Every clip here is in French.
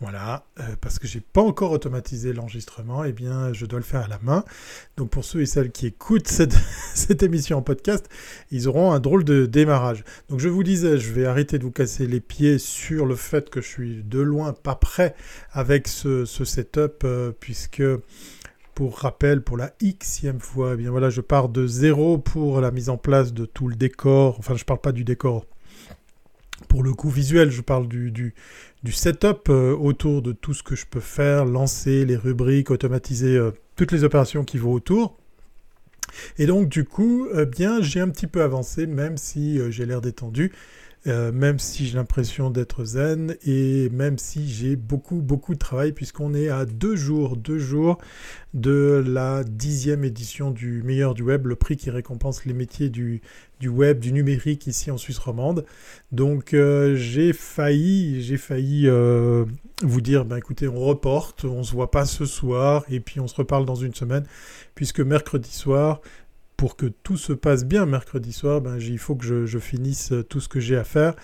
Voilà, euh, parce que j'ai pas encore automatisé l'enregistrement, et eh bien je dois le faire à la main. Donc pour ceux et celles qui écoutent cette, émission en podcast, ils auront un drôle de démarrage. Donc je vous disais, je vais arrêter de vous casser les pieds sur le fait que je suis de loin pas prêt avec ce, setup, euh, puisque pour rappel, pour la xème fois, eh bien voilà, je pars de zéro pour la mise en place de tout le décor. Enfin, je parle pas du décor pour le coup visuel, je parle du, du, setup euh, autour de tout ce que je peux faire, lancer les rubriques, automatiser euh, toutes les opérations qui vont autour. Et donc du coup, eh bien, j'ai un petit peu avancé, même si euh, j'ai l'air détendu. Même si j'ai l'impression d'être zen et même si j'ai beaucoup beaucoup de travail puisqu'on est à deux jours, deux jours de la dixième édition du meilleur du web, le prix qui récompense les métiers du, du web, du numérique ici en Suisse romande. Donc euh, j'ai failli, j'ai failli euh, vous dire, ben écoutez, on reporte, on se voit pas ce soir et puis on se reparle dans une semaine puisque mercredi soir pour que tout se passe bien mercredi soir, ben, il faut que je, finisse euh, tout ce que j'ai à faire.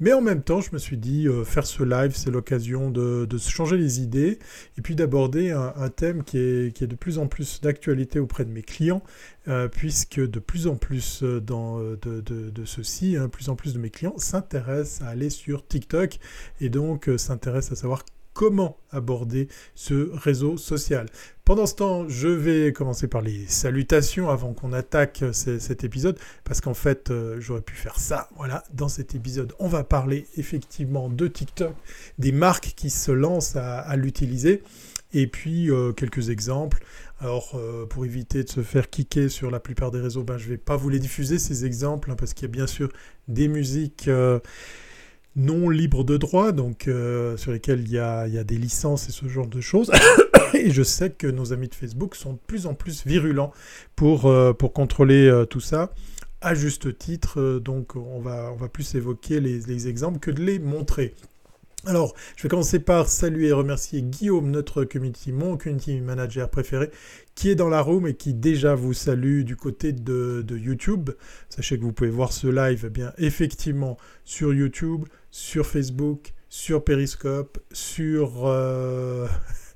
Mais en même temps, je me suis dit, euh, faire ce live, c'est l'occasion de, se changer les idées et puis d'aborder un, thème qui est, de plus en plus d'actualité auprès de mes clients, euh, puisque de plus en plus dans, de, ceci, hein, plus en plus de mes clients s'intéressent à aller sur TikTok et donc s'intéressent à savoir comment aborder ce réseau social. Pendant ce temps, je vais commencer par les salutations avant qu'on attaque cet épisode, parce qu'en fait, euh, j'aurais pu faire ça. Voilà, dans cet épisode, on va parler effectivement de TikTok, des marques qui se lancent à, l'utiliser, et puis euh, quelques exemples. Alors, euh, pour éviter de se faire kicker sur la plupart des réseaux, ben, je ne vais pas vous les diffuser, ces exemples, hein, parce qu'il y a bien sûr des musiques non libres de droit, donc euh, sur lesquels il y, a, des licences et ce genre de choses. et je sais que nos amis de Facebook sont de plus en plus virulents pour, euh, contrôler euh, tout ça, à juste titre. donc on va, on va plus évoquer les, les exemples que de les montrer. Alors, je vais commencer par saluer et remercier Guillaume, notre community, mon community manager préféré, qui est dans la room et qui déjà vous salue du côté de, YouTube. Sachez que vous pouvez voir ce live, eh bien effectivement, sur YouTube, sur Facebook, sur Periscope, sur euh,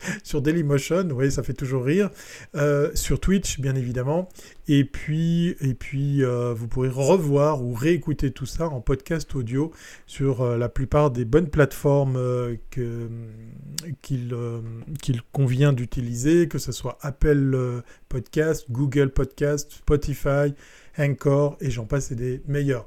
sur Dailymotion, ça fait toujours rire, euh, sur Twitch, bien évidemment, et puis, et puis euh, vous pourrez revoir ou réécouter tout ça en podcast audio sur euh, la plupart des bonnes plateformes qu'il convient d'utiliser, que ce soit Apple Podcast, Google Podcast, Spotify, Anchor, et j'en passe, et des meilleurs.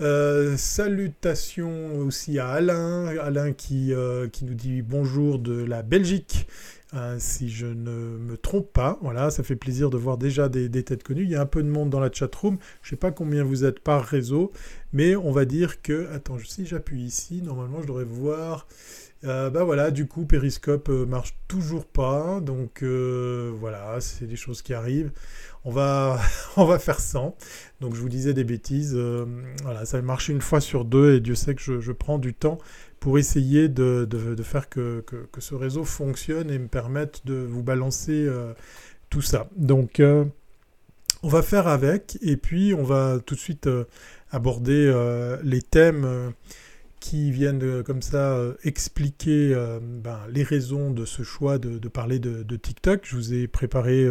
Euh, salutations aussi à Alain, Alain qui, euh, qui nous dit bonjour de la Belgique, euh, si je ne me trompe pas. Voilà, ça fait plaisir de voir déjà des, têtes connues. Il y a un peu de monde dans la chatroom. Je ne sais pas combien vous êtes par réseau, mais on va dire que, attends, si j'appuie ici, normalement je devrais voir. Bah voilà, du coup, Periscope marche toujours pas, donc voilà, c'est des choses qui arrivent on va, faire 100. Donc je vous disais des bêtises. Euh, voilà, ça a marché une fois sur deux et Dieu sait que je, prends du temps pour essayer de, faire que, ce réseau fonctionne et me permette de vous balancer euh, tout ça. Donc euh, on va faire avec et puis on va tout de suite aborder les thèmes qui viennent comme ça expliquer ben, les raisons de ce choix de, parler de, TikTok. Je vous ai préparé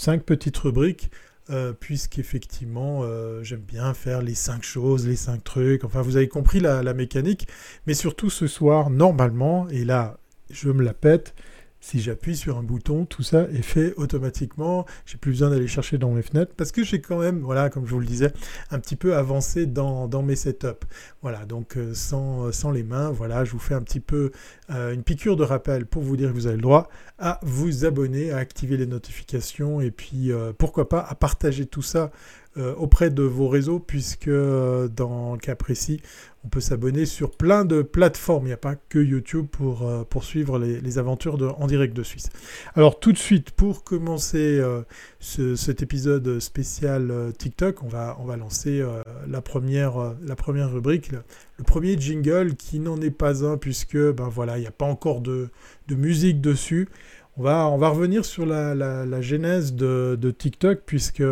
cinq petites rubriques, euh, puisqu'effectivement, euh, j'aime bien faire les cinq choses, les cinq trucs. Enfin, vous avez compris la, la mécanique. Mais surtout ce soir, normalement, et là, je me la pète, si j'appuie sur un bouton, tout ça est fait automatiquement. J'ai plus besoin d'aller chercher dans mes fenêtres parce que j'ai quand même, voilà, comme je vous le disais, un petit peu avancé dans, mes setups. Voilà, donc euh, sans, sans, les mains, voilà, je vous fais un petit peu euh, une piqûre de rappel pour vous dire que vous avez le droit à vous abonner, à activer les notifications et puis euh, pourquoi pas à partager tout ça auprès de vos réseaux puisque dans le cas précis, on peut s'abonner sur plein de plateformes. Il n'y a pas que YouTube pour euh, poursuivre les, aventures de, en direct de Suisse. Alors tout de suite, pour commencer euh, cet épisode spécial euh, TikTok, on va, on va lancer la, première, la première rubrique, le, premier jingle qui n'en est pas un puisque ben voilà, il n'y a pas encore de, musique dessus. On va, on va revenir sur la, genèse de, TikTok puisque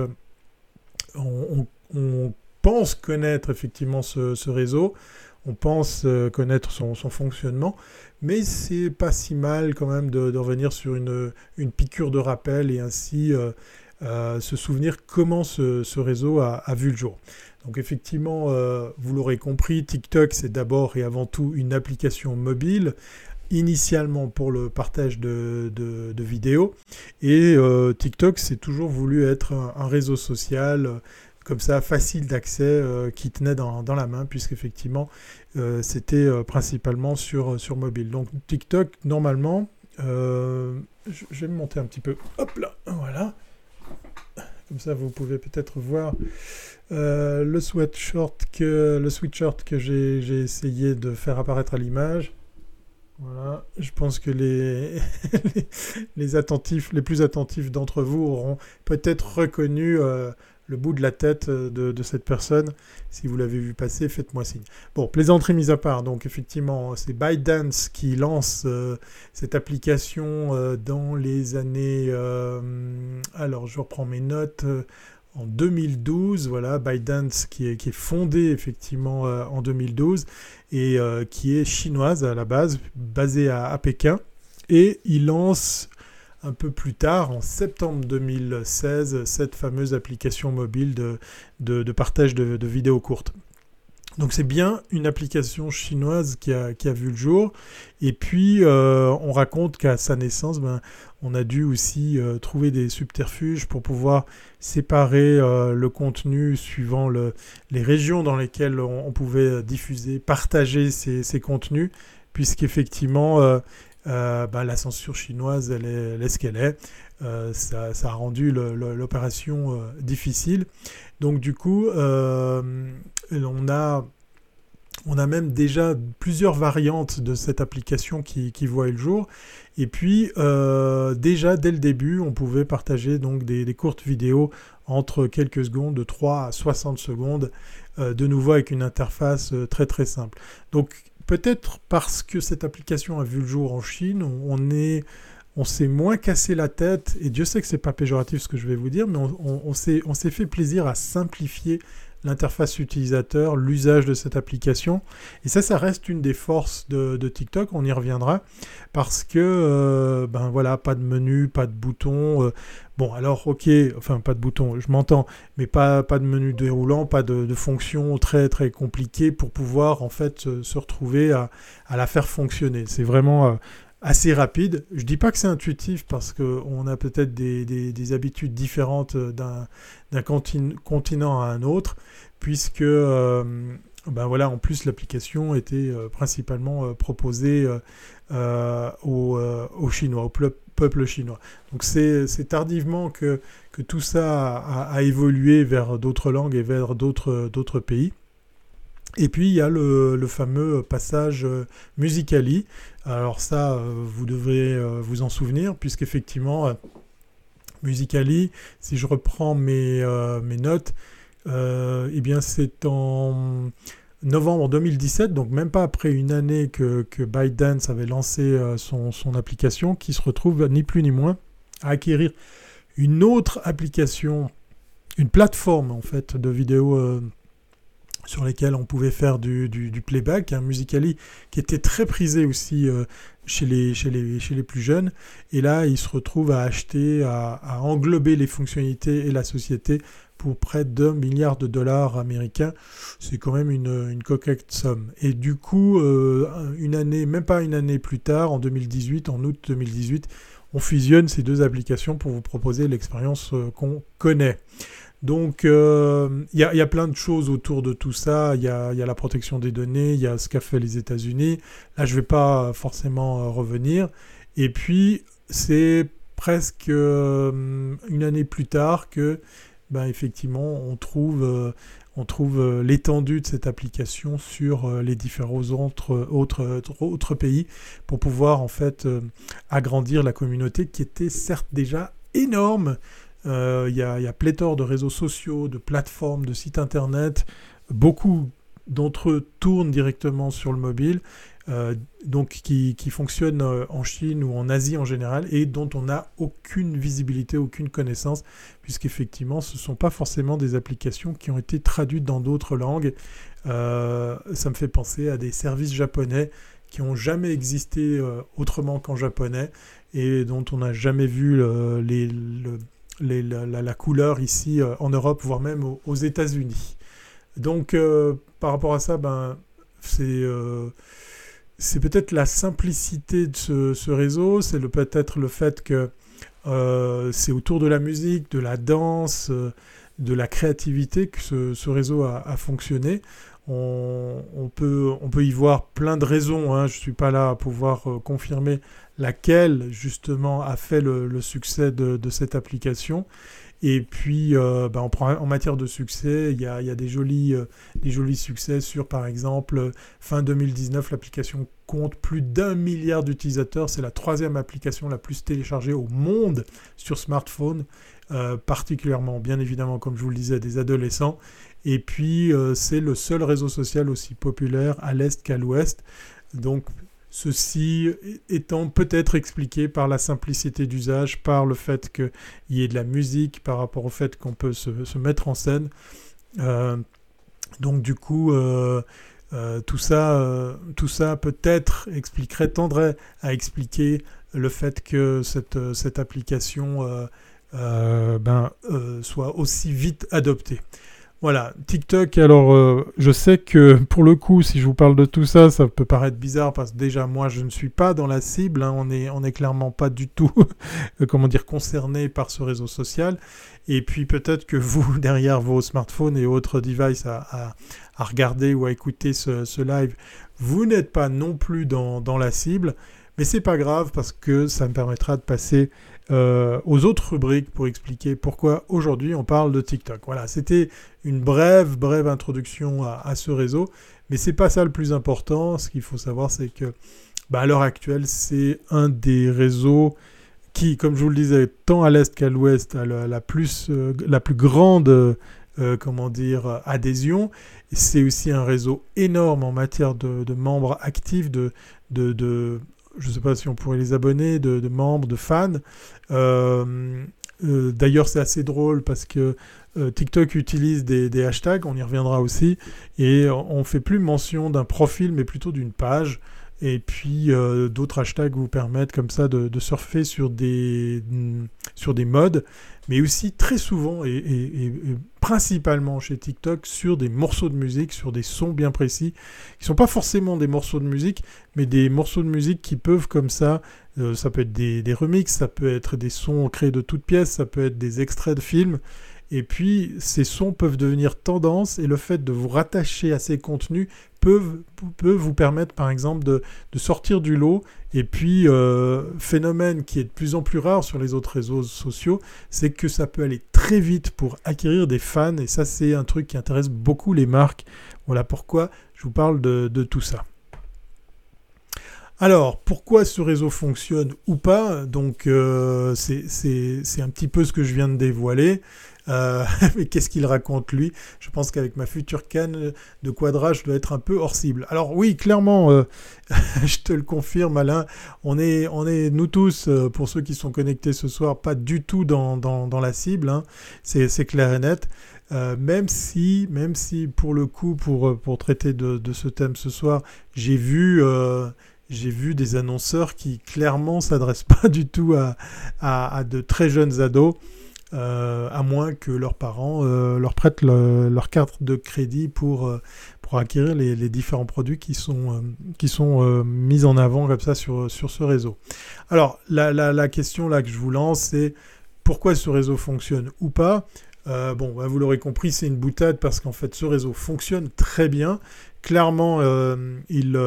on, pense connaître effectivement ce, réseau. on pense connaître son, fonctionnement, mais c'est pas si mal quand même de, revenir sur une, piqûre de rappel et ainsi se souvenir comment ce, réseau a, vu le jour. Donc effectivement, vous l'aurez compris, TikTok c'est d'abord et avant tout une application mobile initialement pour le partage de, vidéos. Et euh, TikTok, c'est toujours voulu être un, réseau social euh, comme ça, facile d'accès, euh, qui tenait dans, la main, puisqu'effectivement, c'était principalement sur, sur mobile. Donc TikTok, normalement, je, vais me monter un petit peu. Hop là, voilà. Comme ça, vous pouvez peut-être voir le sweatshirt que, le sweatshirt que j'ai essayé de faire apparaître à l'image. Voilà, je pense que les, les, attentifs, les plus attentifs d'entre vous auront peut-être reconnu euh, le bout de la tête euh, de, cette personne. Si vous l'avez vu passer, faites-moi signe. Bon, plaisanterie mise à part, donc effectivement, c'est ByteDance qui lance euh, cette application dans les années... alors, je reprends mes notes en 2012, voilà, ByteDance qui est, qui fondée effectivement en 2012 et euh, qui est chinoise à la base, basée à, Pékin. Et il lance un peu plus tard, en septembre 2016, cette fameuse application mobile de, partage de, vidéos courtes. Donc c'est bien une application chinoise qui a, vu le jour. Et puis euh, on raconte qu'à sa naissance, ben, on a dû aussi euh, trouver des subterfuges pour pouvoir séparer euh, le contenu suivant les régions dans lesquelles on, pouvait diffuser, partager ces, contenus, puisqu'effectivement, bah, la censure chinoise, elle est, ce qu'elle est. Ça, a rendu l'opération difficile. Donc du coup, on a on a même déjà plusieurs variantes de cette application qui, qui le jour. Et puis, euh, déjà dès le début, on pouvait partager donc des, courtes vidéos entre quelques secondes, de 3 à 60 secondes, euh, de nouveau avec une interface euh, très très simple. Donc, peut-être parce que cette application a vu le jour en Chine, on, est on s'est moins cassé la tête, et Dieu sait que c'est pas péjoratif ce que je vais vous dire, mais on, s'est fait plaisir à simplifier l'interface utilisateur, l'usage de cette application. Et ça, ça reste une des forces de, TikTok, on y reviendra, parce que, euh, ben voilà, pas de menu, pas de bouton. Euh, bon, alors, ok, enfin, pas de bouton, je m'entends, mais pas, de menu déroulant, pas de, de fonction très, très compliquée pour pouvoir, en fait, se, retrouver à, la faire fonctionner. C'est vraiment... Euh, assez rapide. Je dis pas que c'est intuitif parce qu'on a peut-être des, habitudes différentes d'un continent à un autre, puisque euh, ben voilà, en plus l'application était euh, principalement euh, proposée aux, Chinois, au peuple chinois. Donc c'est tardivement que, que, tout ça a, évolué vers d'autres langues et vers d'autres pays. Et puis il y a le, fameux passage Musicali. Alors ça, vous devrez vous en souvenir, puisqu'effectivement, Musicali, si je reprends mes, mes notes, euh, eh bien, c'est en novembre 2017, donc même pas après une année que, que ByteDance avait lancé euh, son, application, qui se retrouve ni plus ni moins à acquérir une autre application, une plateforme en fait de vidéos euh, sur lesquelles on pouvait faire du, playback, un Musicali qui était très prisé aussi chez, les, chez, les, plus jeunes. Et là, il se retrouve à acheter, à, à englober les fonctionnalités et la société pour près d'un milliard de dollars américains. C'est quand même une, une, coquette somme. Et du coup, euh, une année, même pas une année plus tard, en 2018, en août 2018, on fusionne ces deux applications pour vous proposer l'expérience euh, qu'on connaît. Donc, euh, il y, a plein de choses autour de tout ça. Il y a, la protection des données, il y a ce qu'a fait les États-Unis. Là, je ne vais pas forcément revenir. Et puis, c'est presque une année plus tard que ben, effectivement, on trouve, euh, euh, l'étendue de cette application sur euh, les différents autres, autres, autres, pays pour pouvoir en fait agrandir la communauté qui était certes déjà énorme. Il y, a, y, a pléthore de réseaux sociaux, de plateformes, de sites internet, beaucoup d'entre eux tournent directement sur le mobile, euh, donc qui, fonctionnent euh, en Chine ou en Asie en général, et dont on n'a aucune visibilité, aucune connaissance, puisqu'effectivement, ce ne sont pas forcément des applications qui ont été traduites dans d'autres langues. ça me fait penser à des services japonais qui n'ont jamais existé autrement qu'en japonais et dont on n'a jamais vu les, la, couleur ici en Europe, voire même aux États-Unis. Donc, euh, par rapport à ça, ben, c'est euh, peut-être la simplicité de ce, réseau, c'est peut-être le fait que euh, c'est autour de la musique, de la danse, de la créativité que ce, réseau a, fonctionné. On, peut, on peut y voir plein de raisons. Hein. Je ne suis pas là à pouvoir confirmer laquelle justement a fait le, succès de, cette application. Et puis, euh, ben, en, matière de succès, il y a, des, jolis, euh, des jolis succès sur, par exemple, fin 2019, l'application compte plus d'un milliard d'utilisateurs. C'est la troisième application la plus téléchargée au monde sur smartphone, euh, particulièrement, bien évidemment, comme je vous le disais, des adolescents. Et puis, c'est le seul réseau social aussi populaire à l'est qu'à l'ouest. Donc, Ceci étant peut-être expliqué par la simplicité d'usage, par le fait qu'il y ait de la musique, par rapport au fait qu'on peut se, mettre en scène. Euh, donc du coup, euh, euh, tout ça, tout ça peut-être expliquerait, tendrait à expliquer le fait que cette, application ben, soit aussi vite adoptée. Voilà, TikTok, alors euh, je sais que pour le coup, si je vous parle de tout ça, ça peut paraître bizarre parce que déjà moi je ne suis pas dans la cible, hein. on n'est on est clairement pas du tout, comment dire, concerné par ce réseau social. Et puis peut-être que vous, derrière vos smartphones et autres devices à, regarder ou à écouter ce, live, vous n'êtes pas non plus dans, dans la cible. Mais c'est pas grave parce que ça me permettra de passer euh, aux autres rubriques pour expliquer pourquoi aujourd'hui on parle de TikTok. Voilà, c'était une brève, brève introduction à, ce réseau, mais c'est pas ça le plus important. Ce qu'il faut savoir, c'est que bah, à l'heure actuelle, c'est un des réseaux qui, comme je vous le disais, tant à l'est qu'à l'ouest, a la, plus, euh, la plus grande euh, comment dire, adhésion. C'est aussi un réseau énorme en matière de, membres actifs, de, de je ne sais pas si on pourrait les abonner, de, membres, de fans. Euh, euh, d'ailleurs, c'est assez drôle parce que euh, TikTok utilise des, hashtags, on y reviendra aussi, et on ne fait plus mention d'un profil, mais plutôt d'une page. Et puis d'autres hashtags vous permettent comme ça de, surfer sur des, sur des modes, mais aussi très souvent et, principalement chez TikTok sur des morceaux de musique, sur des sons bien précis, qui ne sont pas forcément des morceaux de musique, mais des morceaux de musique qui peuvent comme ça, euh, ça peut être des, des remixes, ça peut être des sons créés de toutes pièces, ça peut être des extraits de films, et puis, ces sons peuvent devenir tendance et le fait de vous rattacher à ces contenus peut, vous permettre, par exemple, de, sortir du lot. Et puis, euh, phénomène qui est de plus en plus rare sur les autres réseaux sociaux, c'est que ça peut aller très vite pour acquérir des fans. Et ça, c'est un truc qui intéresse beaucoup les marques. Voilà pourquoi je vous parle de, tout ça. Alors, pourquoi ce réseau fonctionne ou pas? Donc, euh, c'est un petit peu ce que je viens de dévoiler. Euh, mais qu'est-ce qu'il raconte lui? Je pense qu'avec ma future canne de quadrage, je dois être un peu hors cible. Alors oui, clairement, euh, je te le confirme, Alain, on est, on est nous tous, euh, pour ceux qui sont connectés ce soir, pas du tout dans, dans, la cible. Hein. C'est clair et net. même si, même si pour le coup, pour, pour traiter de, de ce thème ce soir, j'ai vu j'ai vu des annonceurs qui clairement s'adressent pas du tout à, à, de très jeunes ados. Euh, à moins que leurs parents euh, leur prêtent leur carte de crédit pour, euh, pour acquérir les, différents produits qui sont, qui sont mis en avant comme ça sur, sur ce réseau. Alors, la, la, question là que je vous lance, c'est pourquoi ce réseau fonctionne ou pas? Bon, bah, vous l'aurez compris, c'est une boutade parce qu'en fait, ce réseau fonctionne très bien. Clairement, il,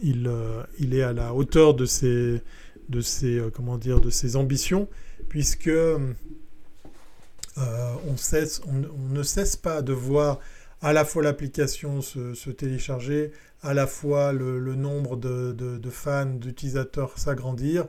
il, il est à la hauteur de ses, de ses, comment dire, de ses ambitions, puisque euh, on, ne cesse pas de voir à la fois l'application se, télécharger, à la fois le, nombre de, fans, d'utilisateurs s'agrandir.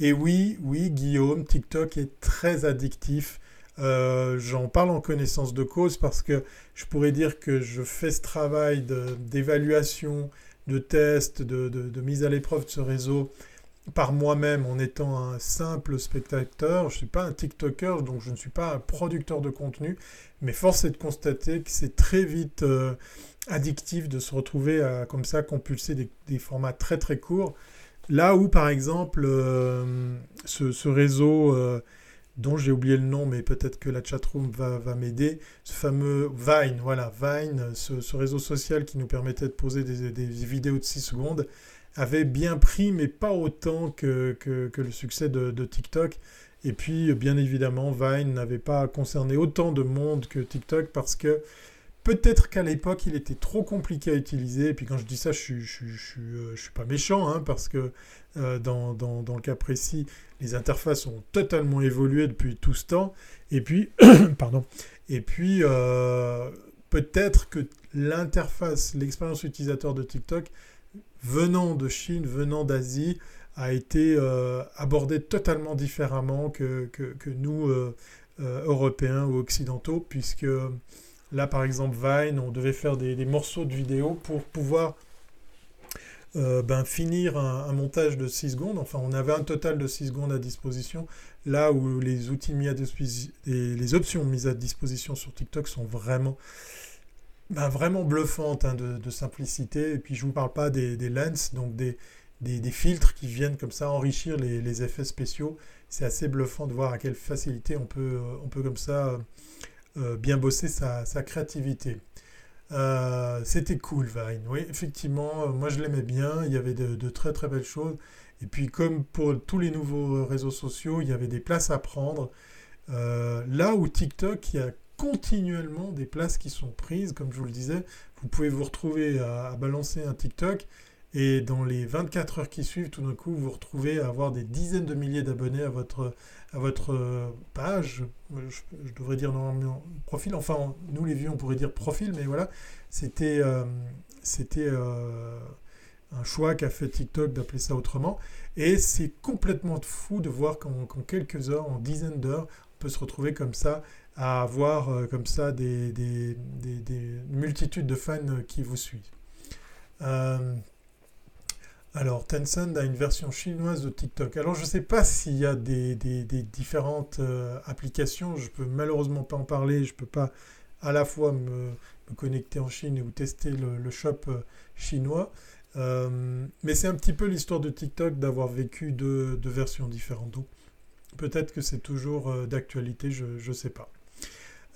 Et oui, oui, Guillaume, TikTok est très addictif J'en parle en connaissance de cause parce que je pourrais dire que je fais ce travail d'évaluation, de, test, de, mise à l'épreuve de ce réseau par moi-même en étant un simple spectateur. Je ne suis pas un TikToker, donc je ne suis pas un producteur de contenu, mais force est de constater que c'est très vite euh, addictif de se retrouver à, comme ça, compulser des, formats très très courts. Là où, par exemple, euh, ce, réseau, euh, dont j'ai oublié le nom, mais peut-être que la chatroom va, va m'aider, ce fameux Vine, voilà, Vine, ce, réseau social qui nous permettait de poser des, des vidéos de 6 secondes, avait bien pris, mais pas autant que, le succès de, TikTok. Et puis, bien évidemment, Vine n'avait pas concerné autant de monde que TikTok parce que peut-être qu'à l'époque, il était trop compliqué à utiliser. Et puis, quand je dis ça, je ne euh, suis pas méchant hein, parce que euh, dans, le cas précis, les interfaces ont totalement évolué depuis tout ce temps. Et puis, pardon. Et puis, euh, peut-être que l'interface, l'expérience utilisateur de TikTok venant de Chine, venant d'Asie, a été euh, abordé totalement différemment que, nous, euh, euh, Européens ou Occidentaux, puisque là, par exemple, Vine, on devait faire des, morceaux de vidéo pour pouvoir ben, finir un, montage de 6 secondes. Enfin, on avait un total de 6 secondes à disposition, là où les outils mis à disposition, les options mises à disposition sur TikTok sont vraiment bah, vraiment bluffante hein, de, simplicité. Et puis je vous parle pas des, lens, donc des, filtres qui viennent comme ça enrichir les, effets spéciaux. C'est assez bluffant de voir à quelle facilité on peut, on peut comme ça euh, euh, bien bosser sa, créativité. Euh, c'était cool Vine, oui effectivement, moi je l'aimais bien, il y avait de, très très belles choses. Et puis comme pour tous les nouveaux réseaux sociaux, il y avait des places à prendre. là où TikTok, il y a continuellement des places qui sont prises. Comme je vous le disais, vous pouvez vous retrouver à, balancer un TikTok et dans les 24 heures qui suivent, tout d'un coup, vous retrouvez à avoir des dizaines de milliers d'abonnés à votre, à votre euh, page. Je, devrais dire normalement profil. Enfin, nous les vieux, on pourrait dire profil, mais voilà, c'était euh, c'était euh, un choix qu'a fait TikTok d'appeler ça autrement. Et c'est complètement fou de voir qu'en quelques heures, en dizaines d'heures, on peut se retrouver comme ça à avoir euh, comme ça des, des, multitudes de fans euh, qui vous suivent. Euh, alors, Tencent a une version chinoise de TikTok. Alors, je ne sais pas s'il y a des, différentes applications. Je ne peux malheureusement pas en parler. Je ne peux pas à la fois me, connecter en Chine ou tester le, shop chinois. mais c'est un petit peu l'histoire de TikTok d'avoir vécu deux, versions différentes. Peut-être que c'est toujours d'actualité, je ne sais pas.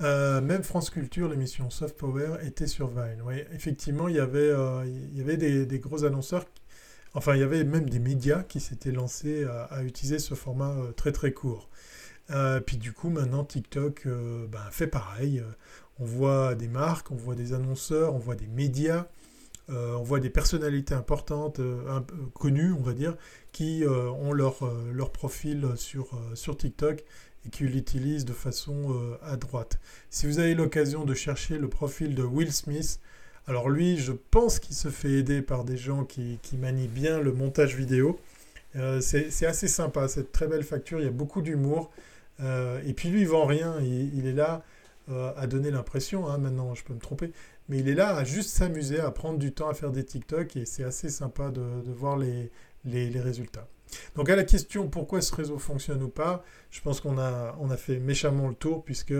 Euh, même France Culture, l'émission Soft Power, était sur Vine. Oui, effectivement, il y avait, euh, des, gros annonceurs, enfin, il y avait même des médias qui s'étaient lancés à, utiliser ce format euh, très très court. puis du coup, maintenant, TikTok ben, fait pareil. On voit des marques, on voit des annonceurs, on voit des médias, on voit des personnalités importantes, connues, on va dire, qui ont leur, profil sur TikTok et qui l'utilise de façon euh. Si vous avez l'occasion de chercher le profil de Will Smith, alors lui, je pense qu'il se fait aider par des gens qui, manient bien le montage vidéo. Euh, c'est assez sympa, cette très belle facture, il y a beaucoup d'humour. Euh, et puis lui, il vend rien, il, est là à donner l'impression, hein, maintenant je peux me tromper, mais il est là à juste s'amuser, à prendre du temps à faire des TikTok, et c'est assez sympa de, voir les résultats. Donc à la question pourquoi ce réseau fonctionne ou pas, je pense qu'on a, on a fait méchamment le tour puisque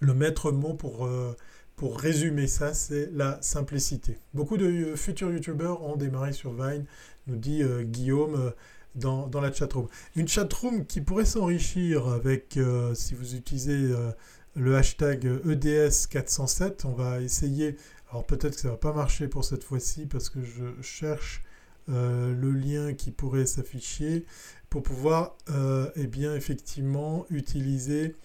le maître mot pour, euh, pour résumer ça, c'est la simplicité. Beaucoup de euh, futurs youtubeurs ont démarré sur Vine, nous dit euh, Guillaume dans, dans, la chatroom. Une chatroom qui pourrait s'enrichir avec, si vous utilisez le hashtag EDS407, on va essayer, alors peut-être que ça ne va pas marcher pour cette fois-ci parce que je cherche euh, le lien qui pourrait s'afficher pour pouvoir euh, eh bien, effectivement utiliser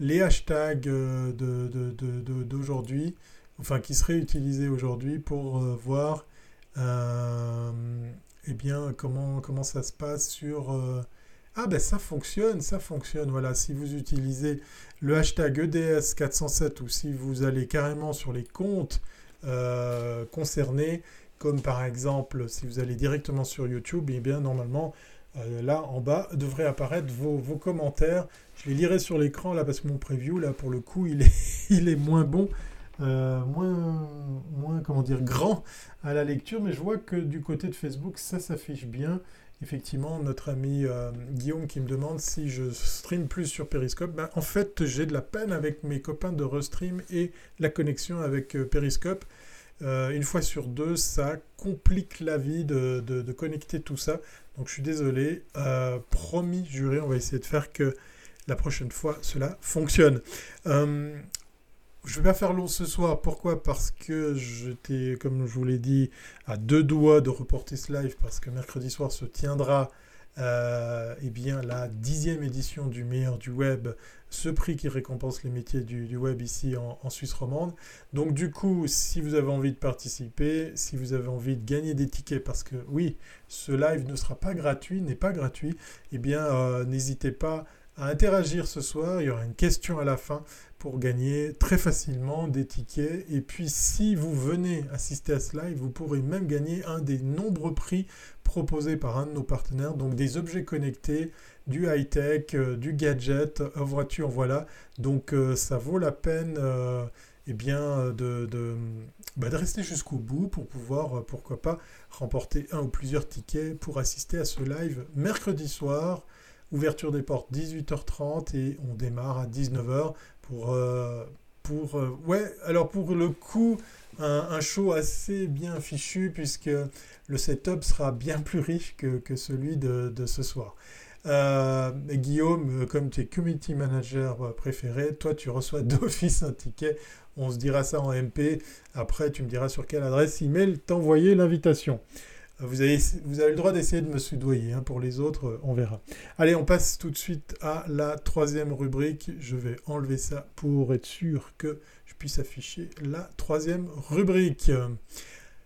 les hashtags euh, d'aujourd'hui, enfin qui seraient utilisés aujourd'hui pour voir eh bien, comment, comment ça se passe sur... Ah ben ça fonctionne, ça fonctionne. Voilà, si vous utilisez le hashtag EDS407 ou si vous allez carrément sur les comptes concernés, comme par exemple si vous allez directement sur YouTube, et eh bien normalement là en bas devraient apparaître vos, commentaires. Je les lirai sur l'écran là parce que mon preview là pour le coup il est, il est moins bon. moins, moins, comment dire, grand à la lecture, mais je vois que du côté de Facebook, ça s'affiche bien effectivement notre ami euh, Guillaume qui me demande si je stream plus sur Periscope. Ben, en fait, j'ai de la peine avec mes copains de Restream et la connexion avec euh, Periscope. Euh, une fois sur deux, ça complique la vie de, connecter tout ça. Donc je suis désolé. promis, juré, on va essayer de faire que la prochaine fois cela fonctionne. Je vais pas faire long ce soir. Pourquoi? Parce que j'étais, comme je vous l'ai dit, à deux doigts de reporter ce live parce que mercredi soir se tiendra euh, eh bien, la dixième édition du meilleur du web, ce prix qui récompense les métiers du, web ici en, Suisse romande. Donc du coup, si vous avez envie de participer, si vous avez envie de gagner des tickets, parce que oui, ce live ne sera pas gratuit, n'est pas gratuit, eh bien, euh, n'hésitez pas à interagir ce soir. Il y aura une question à la fin pour gagner très facilement des tickets. Et puis si vous venez assister à ce live, vous pourrez même gagner un des nombreux prix proposés par un de nos partenaires. Donc des objets connectés, du high-tech, euh, du gadget, en euh, voiture, voilà. Donc euh, ça vaut la peine eh bien, de, de, bah, de rester jusqu'au bout pour pouvoir, pourquoi pas, remporter un ou plusieurs tickets pour assister à ce live mercredi soir. Ouverture des portes 18h30 et on démarre à 19h pour, pour ouais, alors pour le coup, un, show assez bien fichu puisque le setup sera bien plus riche que, celui de, ce soir. Euh, Guillaume, comme tu es community manager préféré, toi tu reçois d'office un ticket. On se dira ça en MP. Après, tu me diras sur quelle adresse email t'envoyer l'invitation. Vous avez, vous avez le droit d'essayer de me soudoyer. Hein. Pour les autres, euh, on verra. Allez, on passe tout de suite à la troisième rubrique. Je vais enlever ça pour être sûr que je puisse afficher la troisième rubrique.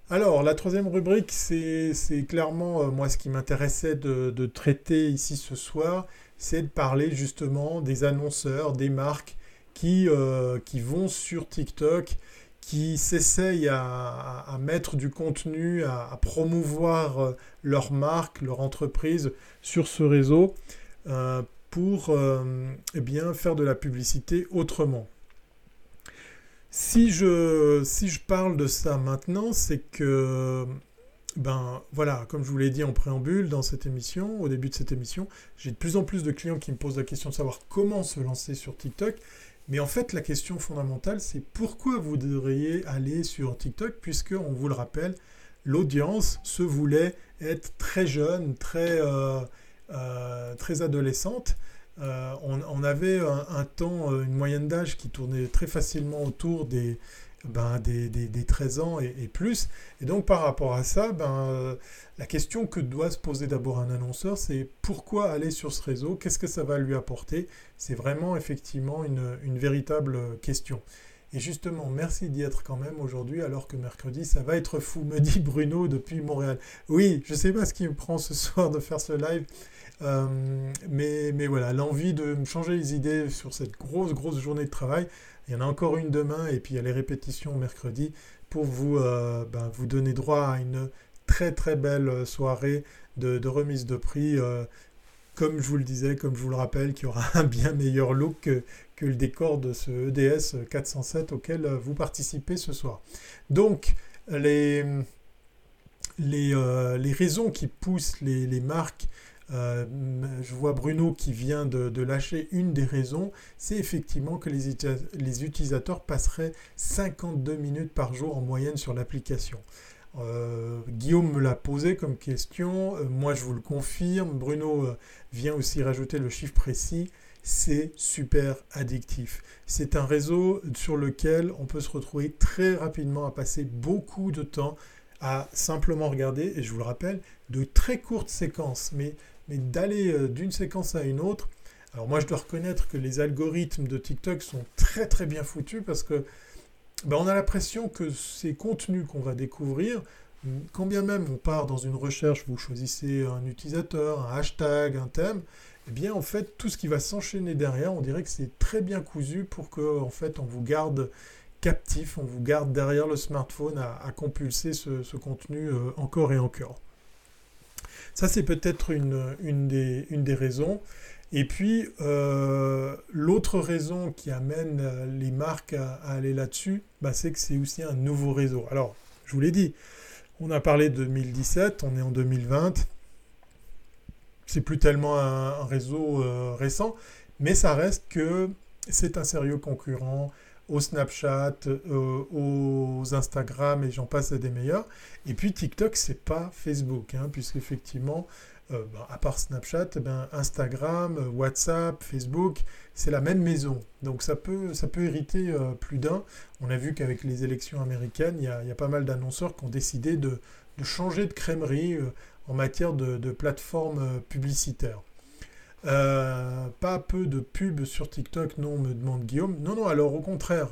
Alors, la troisième rubrique, c'est clairement, euh, moi, ce qui m'intéressait de, traiter ici ce soir, c'est de parler justement des annonceurs, des marques qui, euh, vont sur TikTok qui s'essayent à, mettre du contenu, à, promouvoir euh, leur marque, leur entreprise sur ce réseau pour eh faire de la publicité autrement. Si je, si je parle de ça maintenant, c'est que, ben voilà, comme je vous l'ai dit en préambule dans cette émission, au début de cette émission, j'ai de plus en plus de clients qui me posent la question de savoir comment se lancer sur TikTok. Mais en fait, la question fondamentale, c'est pourquoi vous devriez aller sur TikTok, puisque, on vous le rappelle, l'audience se voulait être très jeune, très, euh, euh, très adolescente. Euh, on, avait un, temps, une moyenne d'âge qui tournait très facilement autour des, ben, des, 13 ans et, plus. Et donc par rapport à ça, ben, la question que doit se poser d'abord un annonceur, c'est pourquoi aller sur ce réseau? Qu'est-ce que ça va lui apporter? C'est vraiment effectivement une, véritable question. Et justement, merci d'y être quand même aujourd'hui, alors que mercredi, ça va être fou, me dit Bruno depuis Montréal. Oui, je ne sais pas ce qui me prend ce soir de faire ce live, euh, mais, mais voilà, l'envie de me changer les idées sur cette grosse, grosse journée de travail. Il y en a encore une demain, et puis il y a les répétitions mercredi pour vous, euh, ben, vous donner droit à une très très belle euh, soirée de, remise de prix. Euh, comme je vous le disais, comme je vous le rappelle, qui aura un bien meilleur look que, le décor de ce EDS 407 auquel euh, vous participez ce soir. Donc, les, les, les raisons qui poussent les, les marques je vois Bruno qui vient de, lâcher une des raisons, c'est effectivement que les, utilisateurs passeraient 52 minutes par jour en moyenne sur l'application. Euh, Guillaume me l'a posé comme question, euh, moi je vous le confirme, Bruno euh, vient aussi rajouter le chiffre précis, c'est super addictif. C'est un réseau sur lequel on peut se retrouver très rapidement à passer beaucoup de temps à simplement regarder, et je vous le rappelle, de très courtes séquences, mais, mais d'aller d'une séquence à une autre. Alors moi je dois reconnaître que les algorithmes de TikTok sont très très bien foutus parce que ben, on a l'impression que ces contenus qu'on va découvrir, quand bien même on part dans une recherche, vous choisissez un utilisateur, un hashtag, un thème, eh bien en fait tout ce qui va s'enchaîner derrière, on dirait que c'est très bien cousu pour que en fait on vous garde captif, on vous garde derrière le smartphone à, compulser ce, contenu euh, encore et encore. Ça, c'est peut-être une, une, des, une des raisons. Et puis, euh, l'autre raison qui amène euh, les marques à, aller là-dessus, bah, c'est que c'est aussi un nouveau réseau. Alors, je vous l'ai dit, on a parlé de 2017, on est en 2020. C'est plus tellement un, réseau euh, récent, mais ça reste que c'est un sérieux concurrent au Snapchat, aux Instagram et j'en passe des meilleurs. Et puis TikTok, c'est pas Facebook, hein, puisqu'effectivement, euh, bah, à part Snapchat, eh ben, Instagram, euh, WhatsApp, Facebook, c'est la même maison. Donc ça peut, ça peut hériter euh, plus d'un. On a vu qu'avec les élections américaines, il y a, pas mal d'annonceurs qui ont décidé de, changer de crèmerie en matière de, de plateforme publicitaire. Pas peu de pubs sur TikTok, non, me demande Guillaume. Non, non, alors au contraire,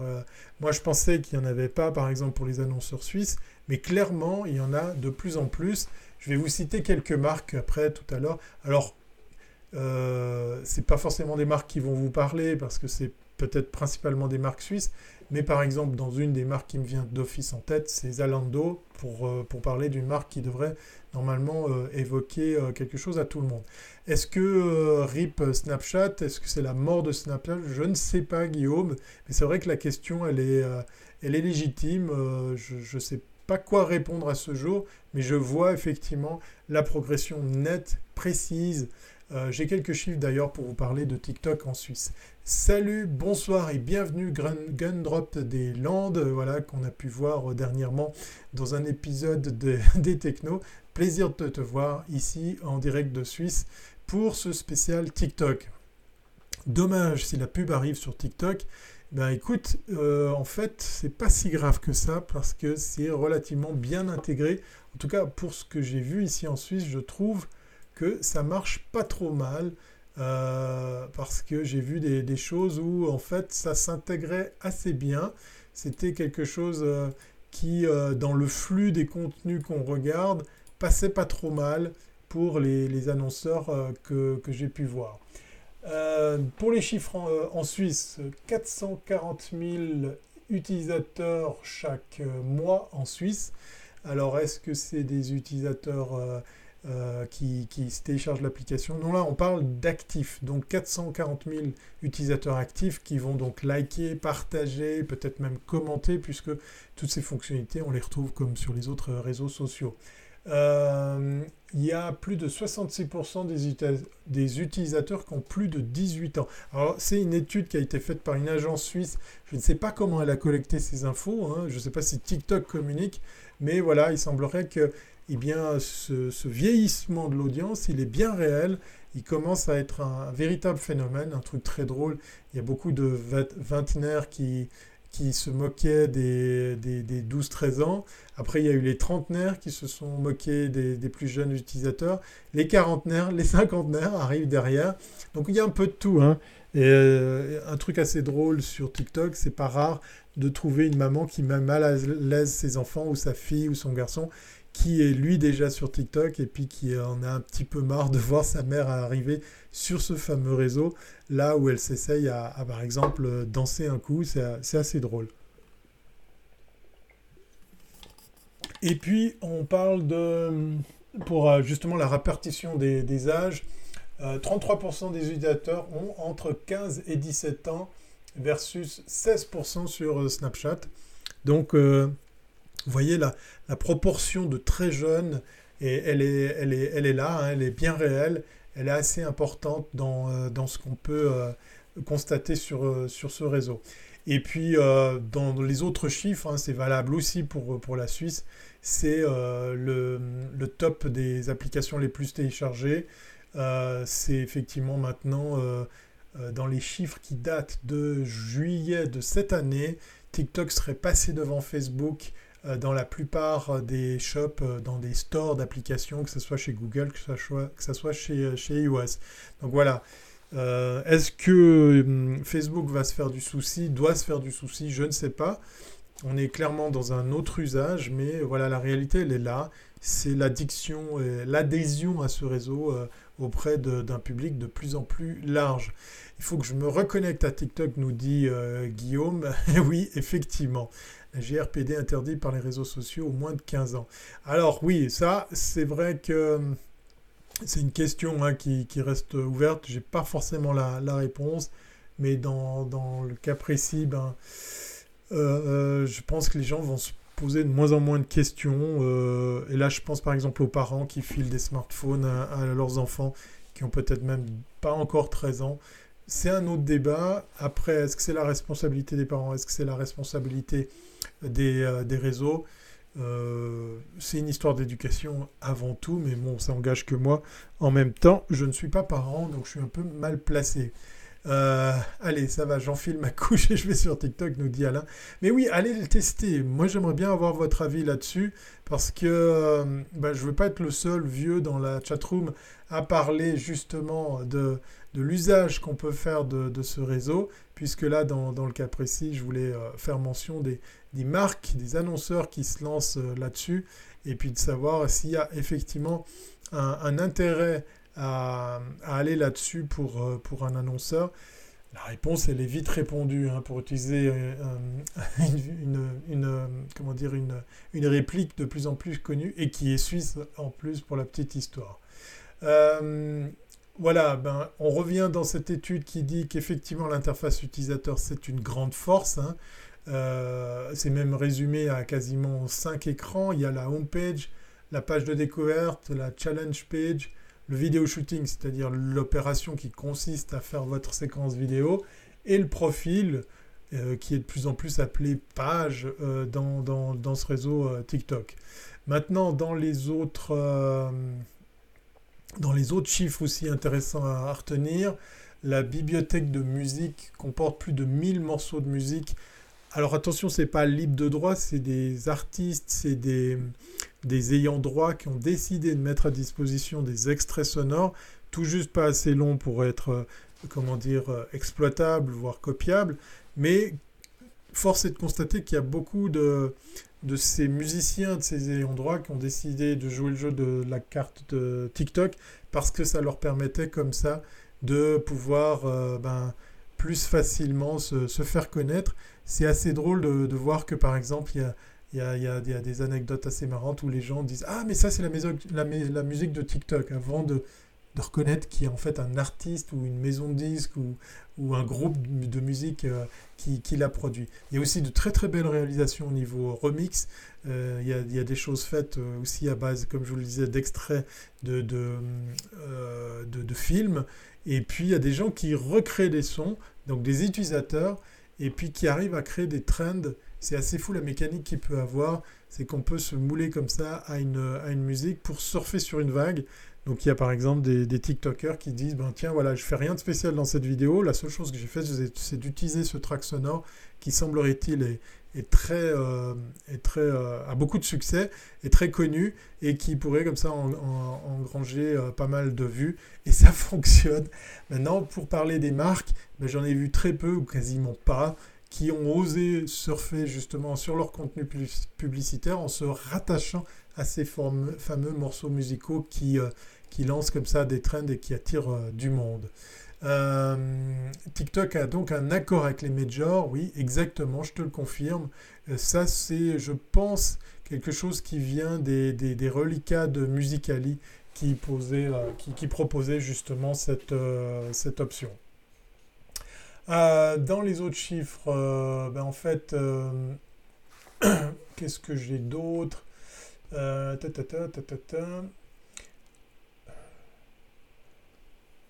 moi je pensais qu'il n'y en avait pas, par exemple, pour les annonceurs suisses, mais clairement, il y en a de plus en plus. Je vais vous citer quelques marques après tout à l'heure. Alors, euh, ce n'est pas forcément des marques qui vont vous parler parce que c'est peut-être principalement des marques suisses, mais par exemple, dans une des marques qui me vient d'office en tête, c'est Zalando, pour, euh, pour parler d'une marque qui devrait normalement euh, évoquer quelque chose à tout le monde. Est-ce que RIP Snapchat, est-ce que c'est la mort de Snapchat? Je ne sais pas, Guillaume, mais c'est vrai que la question, elle est, elle est légitime. je ne sais pas quoi répondre à ce jour, mais je vois effectivement la progression nette, précise. Euh, j'ai quelques chiffres d'ailleurs pour vous parler de TikTok en Suisse. Salut, bonsoir et bienvenue Gundrop des Landes, voilà qu'on a pu voir euh, dernièrement dans un épisode des Technos. Plaisir de te voir ici en direct de Suisse pour ce spécial TikTok. Dommage si la pub arrive sur TikTok, ben écoute, euh, en fait, c'est pas si grave que ça parce que c'est relativement bien intégré. En tout cas, pour ce que j'ai vu ici en Suisse, je trouve que ça marche pas trop mal. Euh, parce que j'ai vu des, choses où en fait ça s'intégrait assez bien. C'était quelque chose euh, qui, dans le flux des contenus qu'on regarde, passait pas trop mal pour les, annonceurs que j'ai pu voir. Euh, pour les chiffres en, euh, Suisse, 440 000 utilisateurs chaque euh, mois en Suisse. Alors, est-ce que c'est des utilisateurs qui, qui, se téléchargent l'application Non, là, on parle d'actifs. Donc, 440 000 utilisateurs actifs qui vont donc liker, partager, peut-être même commenter, puisque toutes ces fonctionnalités, on les retrouve comme sur les autres réseaux sociaux. Euh, il y a plus de 66% des, des, utilisateurs qui ont plus de 18 ans. Alors, c'est une étude qui a été faite par une agence suisse. Je ne sais pas comment elle a collecté ces infos. Hein. Je ne sais pas si TikTok communique. Mais voilà, il semblerait que eh bien, ce, vieillissement de l'audience, il est bien réel. Il commence à être un, véritable phénomène, un truc très drôle. Il y a beaucoup de vingtenaires qui, qui se moquaient des, des, 12-13 ans. Après, il y a eu les trentenaires qui se sont moqués des, plus jeunes utilisateurs. Les quarantenaires, les cinquantenaires arrivent derrière. Donc il y a un peu de tout. Hein. Et euh, un truc assez drôle sur TikTok, c'est pas rare de trouver une maman qui met mal à l'aise ses enfants ou sa fille ou son garçon qui est lui déjà sur TikTok et puis qui en a un petit peu marre de voir sa mère arriver sur ce fameux réseau, là où elle s'essaye à, par exemple, danser un coup, c'est assez drôle. Et puis, on parle de, pour euh, justement la répartition des, âges, 33% euh, des utilisateurs ont entre 15 et 17 ans versus 16% sur euh, Snapchat. Donc, vous voyez la, proportion de très jeunes, et elle, est, là, hein, elle est bien réelle, elle est assez importante dans, euh, ce qu'on peut euh, constater sur, euh, sur ce réseau. Et puis, dans les autres chiffres, hein, c'est valable aussi pour, la Suisse, c'est le, top des applications les plus téléchargées. c'est effectivement maintenant, dans les chiffres qui datent de juillet de cette année, TikTok serait passé devant Facebook dans la plupart des shops, euh, dans des stores d'applications, que ce soit chez Google, que ce soit, que ce soit chez, euh, chez iOS. Donc voilà. Est-ce que hum, Facebook va se faire du souci, doit se faire du souci? Je ne sais pas. On est clairement dans un autre usage, mais voilà, la réalité, elle est là. C'est l'addiction, l'adhésion à ce réseau auprès d'un public de plus en plus large. Il faut que je me reconnecte à TikTok, nous dit Guillaume. oui, effectivement. GRPD interdit par les réseaux sociaux au moins de 15 ans. Alors oui, ça, c'est vrai que c'est une question hein, qui, reste ouverte. Je n'ai pas forcément la, réponse, mais dans, le cas précis, ben, je pense que les gens vont se poser de moins en moins de questions. et là, je pense par exemple aux parents qui filent des smartphones à leurs enfants qui ont peut-être même pas encore 13 ans c'est un autre débat. Après, est-ce que c'est la responsabilité des parents? Est-ce que c'est la responsabilité des, euh, réseaux euh, C'est une histoire d'éducation avant tout, mais bon, ça engage que moi. En même temps, je ne suis pas parent, donc je suis un peu mal placé. Euh, allez, ça va, j'enfile ma couche et je vais sur TikTok, nous dit Alain. Mais oui, allez le tester. Moi, j'aimerais bien avoir votre avis là-dessus parce que bah, je ne veux pas être le seul vieux dans la chatroom à parler justement de l'usage qu'on peut faire de, ce réseau, puisque là, dans, le cas précis, je voulais euh, faire mention des, marques, des annonceurs qui se lancent euh, là-dessus, et puis de savoir s'il y a effectivement un, intérêt à, aller là-dessus pour, euh, pour un annonceur. La réponse, elle est vite répondue, hein, pour utiliser une, comment dire, une, une, réplique de plus en plus connue et qui est suisse en plus pour la petite histoire. Voilà, ben, on revient dans cette étude qui dit qu'effectivement l'interface utilisateur c'est une grande force. Hein. Euh, c'est même résumé à quasiment 5 écrans. Il y a la home page, la page de découverte, la challenge page, le vidéo shooting, c'est-à-dire l'opération qui consiste à faire votre séquence vidéo, et le profil euh, qui est de plus en plus appelé page euh, dans, dans, ce réseau TikTok. Maintenant, dans les autres dans les autres chiffres aussi intéressants à retenir, la bibliothèque de musique comporte plus de 1000 morceaux de musique. Alors attention, c'est pas libre de droit, c'est des artistes, c'est des, des ayants droit qui ont décidé de mettre à disposition des extraits sonores, tout juste pas assez longs pour être, euh, comment dire, euh, exploitables, voire copiables, mais force est de constater qu'il y a beaucoup de, de ces musiciens, de ces ayants droit qui ont décidé de jouer le jeu de la carte de TikTok parce que ça leur permettait comme ça de pouvoir euh, ben, plus facilement se, faire connaître. C'est assez drôle de, voir que par exemple, il y a, y, a, des anecdotes assez marrantes où les gens disent Ah, mais ça, c'est la, musique de TikTok avant de, de reconnaître qu'il y a en fait un artiste ou une maison de disques ou, un groupe de musique euh, qui, l'a produit. Il y a aussi de très très belles réalisations au niveau remix. Euh, il, y a, des choses faites euh, aussi à base, comme je vous le disais, d'extraits de, films. Et puis il y a des gens qui recréent des sons, donc des utilisateurs, et puis qui arrivent à créer des trends. C'est assez fou la mécanique qu'il peut avoir. C'est qu'on peut se mouler comme ça à une musique pour surfer sur une vague. Donc il y a par exemple des, TikTokers qui disent ben tiens voilà je fais rien de spécial dans cette vidéo, la seule chose que j'ai faite c'est d'utiliser ce track sonore qui semblerait-il est, très, euh, très euh, a beaucoup de succès, est très connu et qui pourrait comme ça engranger euh, pas mal de vues et ça fonctionne. Maintenant pour parler des marques, ben, j'en ai vu très peu ou quasiment pas qui ont osé surfer justement sur leur contenu publicitaire en se rattachant à ces fameux morceaux musicaux qui, qui lance comme ça des trends et qui attire euh, du monde. Euh, TikTok a donc un accord avec les majors, oui, exactement, je te le confirme. Euh, ça, c'est, je pense, quelque chose qui vient des, des, reliquats de Musicali qui, posait, qui, proposait justement cette, cette option. dans les autres chiffres, ben en fait, qu'est-ce que j'ai d'autre?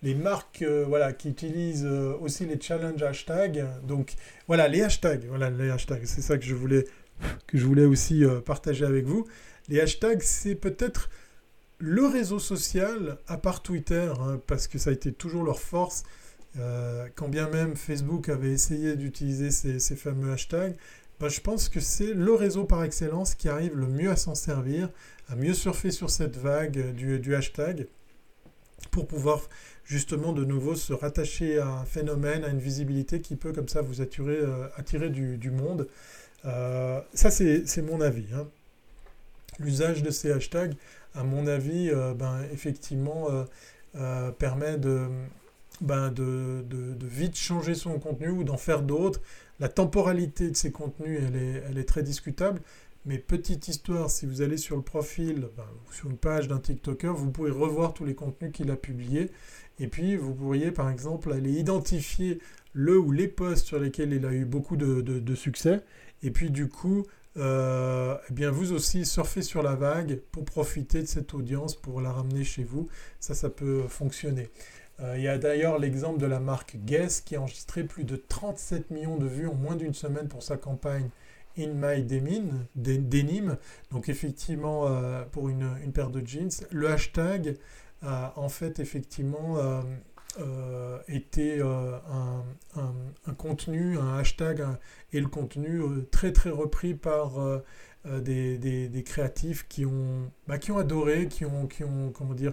Les marques euh, voilà, qui utilisent euh, aussi les challenge hashtags. Donc voilà, les hashtags, voilà, les hashtags, c'est ça que je voulais, que je voulais aussi euh, partager avec vous. Les hashtags, c'est peut-être le réseau social, à part Twitter, hein, parce que ça a été toujours leur force, quand bien même Facebook avait essayé d'utiliser ces, fameux hashtags, ben, je pense que c'est le réseau par excellence qui arrive le mieux à s'en servir, à mieux surfer sur cette vague du, du hashtag pour pouvoir justement de nouveau se rattacher à un phénomène, à une visibilité qui peut comme ça vous attirer, euh, du, monde. Euh, ça, c'est mon avis. Hein. L'usage de ces hashtags, à mon avis, euh, ben, effectivement, permet ben, de, vite changer son contenu ou d'en faire d'autres. La temporalité de ces contenus, elle est, très discutable. Mais petite histoire, si vous allez sur le profil, sur une page d'un TikToker, vous pouvez revoir tous les contenus qu'il a publiés. Et puis, vous pourriez, par exemple, aller identifier le ou les posts sur lesquels il a eu beaucoup de, succès. Et puis, du coup, euh, eh bien, vous aussi, surfez sur la vague pour profiter de cette audience, pour la ramener chez vous. Ça, ça peut fonctionner. Euh, il y a d'ailleurs l'exemple de la marque Guess qui a enregistré plus de 37 millions de vues en moins d'une semaine pour sa campagne In My Denim. Donc effectivement, euh, pour une, paire de jeans, le hashtag en fait effectivement euh, été un, contenu, un hashtag et le contenu très très repris par des, créatifs qui ont, bah, qui ont adoré, qui ont, qui ont comment dire,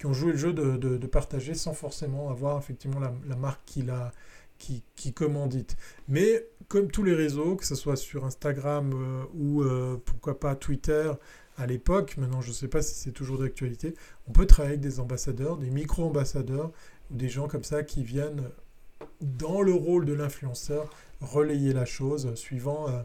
qui ont joué le jeu de, partager sans forcément avoir effectivement la, marque qui, la, qui, qui, commandite. Mais comme tous les réseaux, que ce soit sur Instagram euh, ou euh, pourquoi pas Twitter à l'époque, maintenant je ne sais pas si c'est toujours d'actualité, on peut travailler avec des ambassadeurs, des micro-ambassadeurs ou des gens comme ça qui viennent dans le rôle de l'influenceur relayer la chose suivant... Euh,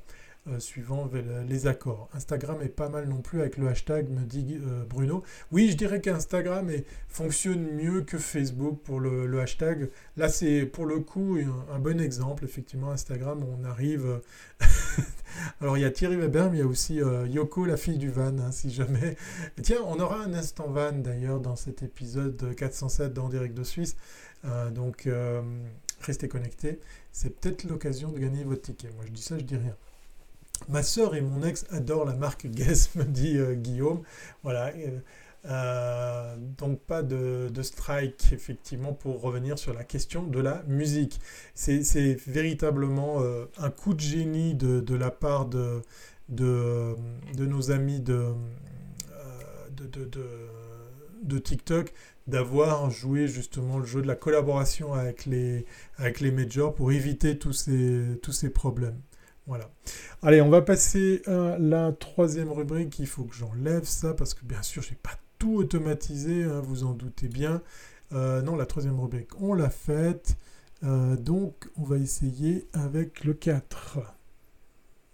euh, suivant les accords. Instagram est pas mal non plus avec le hashtag, me dit euh, Bruno. Oui, je dirais qu'Instagram fonctionne mieux que Facebook pour le, hashtag. Là, c'est pour le coup un, bon exemple. Effectivement, Instagram, on arrive. Alors, il y a Thierry Weber, mais il y a aussi euh, Yoko, la fille du van, hein, si jamais. tiens, on aura un instant van d'ailleurs dans cet épisode 407 dans Direct de Suisse. donc, restez connectés. C'est peut-être l'occasion de gagner votre ticket. Moi, je dis ça, je dis rien. Ma sœur et mon ex adorent la marque Guess, me dit euh, Guillaume. Voilà. Euh, euh, donc pas de, strike, effectivement, pour revenir sur la question de la musique. C'est véritablement un coup de génie de, la part de, de, nos amis de, de, TikTok d'avoir joué justement le jeu de la collaboration avec les, avec les majors pour éviter tous ces, tous ces problèmes. Voilà. Allez, on va passer à la troisième rubrique. Il faut que j'enlève ça parce que bien sûr, je n'ai pas tout automatisé, hein, vous en doutez bien. Euh, non, la troisième rubrique, on l'a faite. Euh, donc, on va essayer avec le 4.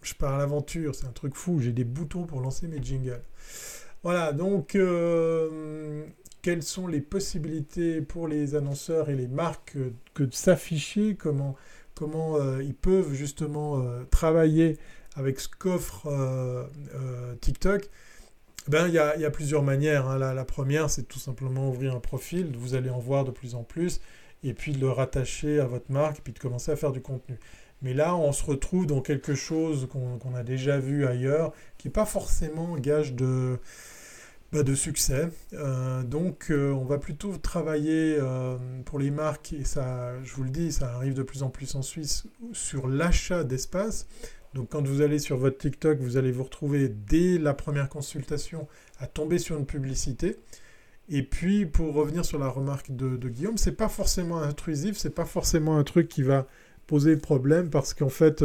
Je pars à l'aventure, c'est un truc fou. J'ai des boutons pour lancer mes jingles. Voilà, donc, euh, quelles sont les possibilités pour les annonceurs et les marques que de s'afficher? Comment comment ils peuvent justement travailler avec ce qu'offre TikTok, ben, il y, a, plusieurs manières. Hein. La, première, c'est tout simplement ouvrir un profil, vous allez en voir de plus en plus, et puis de le rattacher à votre marque, et puis de commencer à faire du contenu. Mais là, on se retrouve dans quelque chose qu'on a déjà vu ailleurs, qui n'est pas forcément gage de, bah, de succès. Euh, donc euh, on va plutôt travailler euh, pour les marques, et ça, je vous le dis, ça arrive de plus en plus en Suisse, sur l'achat d'espace. Donc quand vous allez sur votre TikTok, vous allez vous retrouver dès la première consultation à tomber sur une publicité. Et puis pour revenir sur la remarque de, de Guillaume, c'est pas forcément intrusif, c'est pas forcément un truc qui va poser problème parce qu'en fait,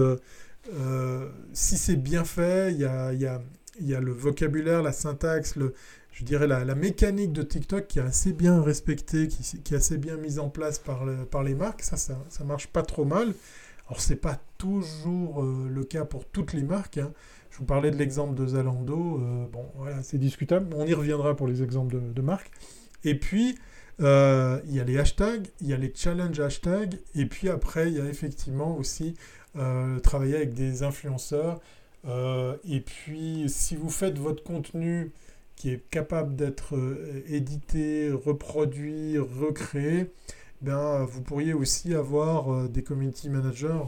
si c'est bien fait, il y a, le vocabulaire, la syntaxe, je dirais la, mécanique de TikTok qui est assez bien respectée, qui, est assez bien mise en place par, par les marques. Ça, ça, ça, marche pas trop mal. Alors, c'est pas toujours euh, le cas pour toutes les marques. Hein. Je vous parlais de l'exemple de Zalando. Euh, bon, voilà, c'est discutable. On y reviendra pour les exemples de, marques. Et puis, euh, il y a les hashtags, il y a les challenge hashtags. Et puis après, il y a effectivement aussi travailler avec des influenceurs et puis, si vous faites votre contenu qui est capable d'être édité, reproduit, recréé, ben, vous pourriez aussi avoir euh, des community managers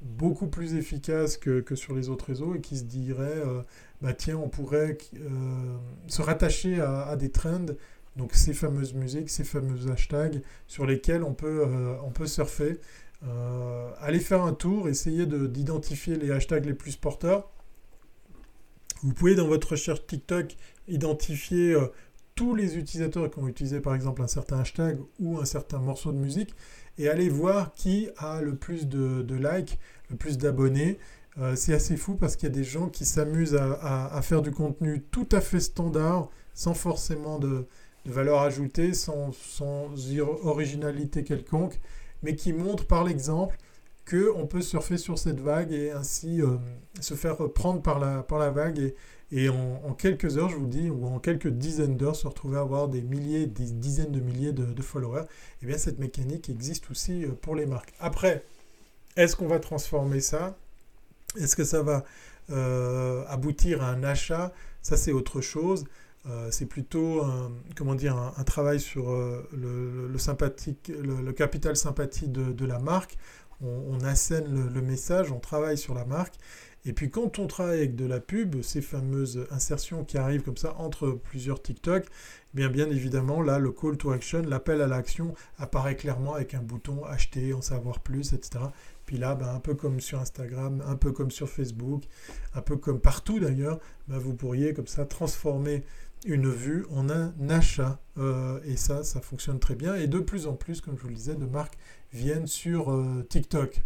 beaucoup plus efficaces que, sur les autres réseaux et qui se diraient, bah, tiens, on pourrait se rattacher à, des trends, donc ces fameuses musiques, ces fameux hashtags sur lesquels on peut, on peut surfer. allez faire un tour, essayez d'identifier les hashtags les plus porteurs vous pouvez dans votre recherche TikTok identifier euh, tous les utilisateurs qui ont utilisé par exemple un certain hashtag ou un certain morceau de musique et aller voir qui a le plus de, likes, le plus d'abonnés. Euh, c'est assez fou parce qu'il y a des gens qui s'amusent à, faire du contenu tout à fait standard, sans forcément de, valeur ajoutée, sans, originalité quelconque, mais qui montrent par l'exemple qu'on peut surfer sur cette vague et ainsi se faire prendre par la, par la vague et, et en, quelques heures, je vous dis, ou en quelques dizaines d'heures, se retrouver à avoir des milliers, des dizaines de milliers de, followers, et eh bien cette mécanique existe aussi euh, pour les marques. Après, est-ce qu'on va transformer ça? Est-ce que ça va euh, aboutir à un achat? Ça, c'est autre chose. Euh, c'est plutôt un, comment dire, un, travail sur le, sympathique, le, capital sympathie de, la marque. On, assène le, message, on travaille sur la marque. Et puis quand on travaille avec de la pub, ces fameuses insertions qui arrivent comme ça entre plusieurs TikTok, eh bien bien évidemment là le call to action, l'appel à l'action apparaît clairement avec un bouton acheter, en savoir plus, etc. Puis là, ben, un peu comme sur Instagram, un peu comme sur Facebook, un peu comme partout d'ailleurs, ben, vous pourriez comme ça transformer une vue en un achat. Euh, et ça, ça fonctionne très bien. Et de plus en plus, comme je vous le disais, de marques viennent sur euh, TikTok.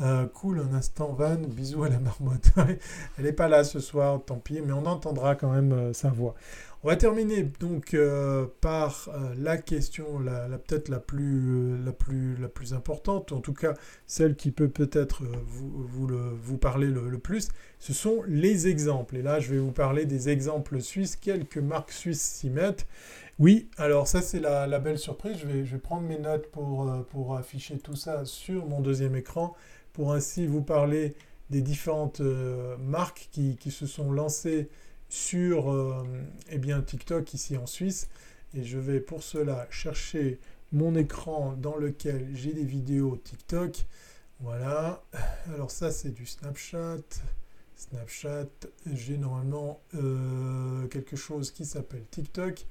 Euh, cool, un instant, Van, bisous à la marmotte. Elle n'est pas là ce soir, tant pis, mais on entendra quand même euh, sa voix. On va terminer donc euh, par la question, la, peut-être la plus, la, plus, la plus importante, en tout cas celle qui peut peut-être vous, vous, vous, parler le, plus, ce sont les exemples. Et là, je vais vous parler des exemples suisses, quelques marques suisses s'y mettent. Oui, alors ça c'est la, la, belle surprise, je vais, je vais prendre mes notes pour, pour afficher tout ça sur mon deuxième écran pour ainsi vous parler des différentes euh, marques qui, se sont lancées sur euh, eh bien, TikTok ici en Suisse. Et je vais pour cela chercher mon écran dans lequel j'ai des vidéos TikTok. Voilà. Alors ça c'est du Snapchat. Snapchat, j'ai normalement euh, quelque chose qui s'appelle TikTok.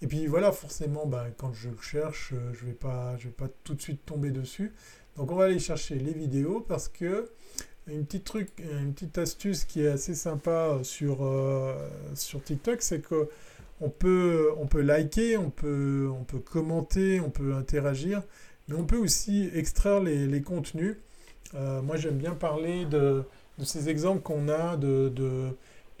Et puis voilà, forcément, ben, quand je le cherche, je ne vais, pas, je vais pas tout de suite tomber dessus. Donc on va aller chercher les vidéos parce que une petite truc, une petite astuce qui est assez sympa sur, euh, sur TikTok, c'est que on peut, liker, on peut, commenter, on peut interagir, mais on peut aussi extraire les, contenus. Euh, moi j'aime bien parler de, ces exemples qu'on a de,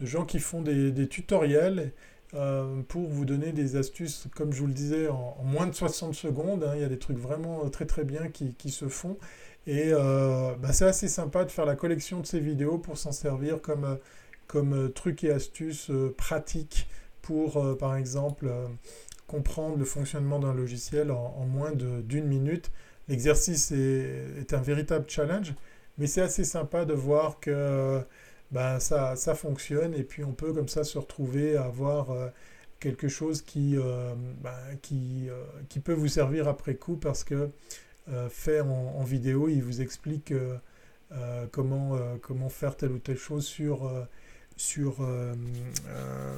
gens qui font des, tutoriels euh, pour vous donner des astuces, comme je vous le disais, en, moins de 60 secondes. Hein. il y a des trucs vraiment très très bien qui, se font. Et euh, bah, c'est assez sympa de faire la collection de ces vidéos pour s'en servir comme, comme trucs et astuces euh, pratiques pour, par exemple, comprendre le fonctionnement d'un logiciel en, moins d'une minute. L'exercice est, un véritable challenge, mais c'est assez sympa de voir que ben, ça, ça fonctionne et puis on peut comme ça se retrouver à avoir euh, quelque chose qui, euh, ben, qui, euh, qui, peut vous servir après coup parce que fait en, vidéo, il vous explique comment, comment faire telle ou telle chose sur, sur,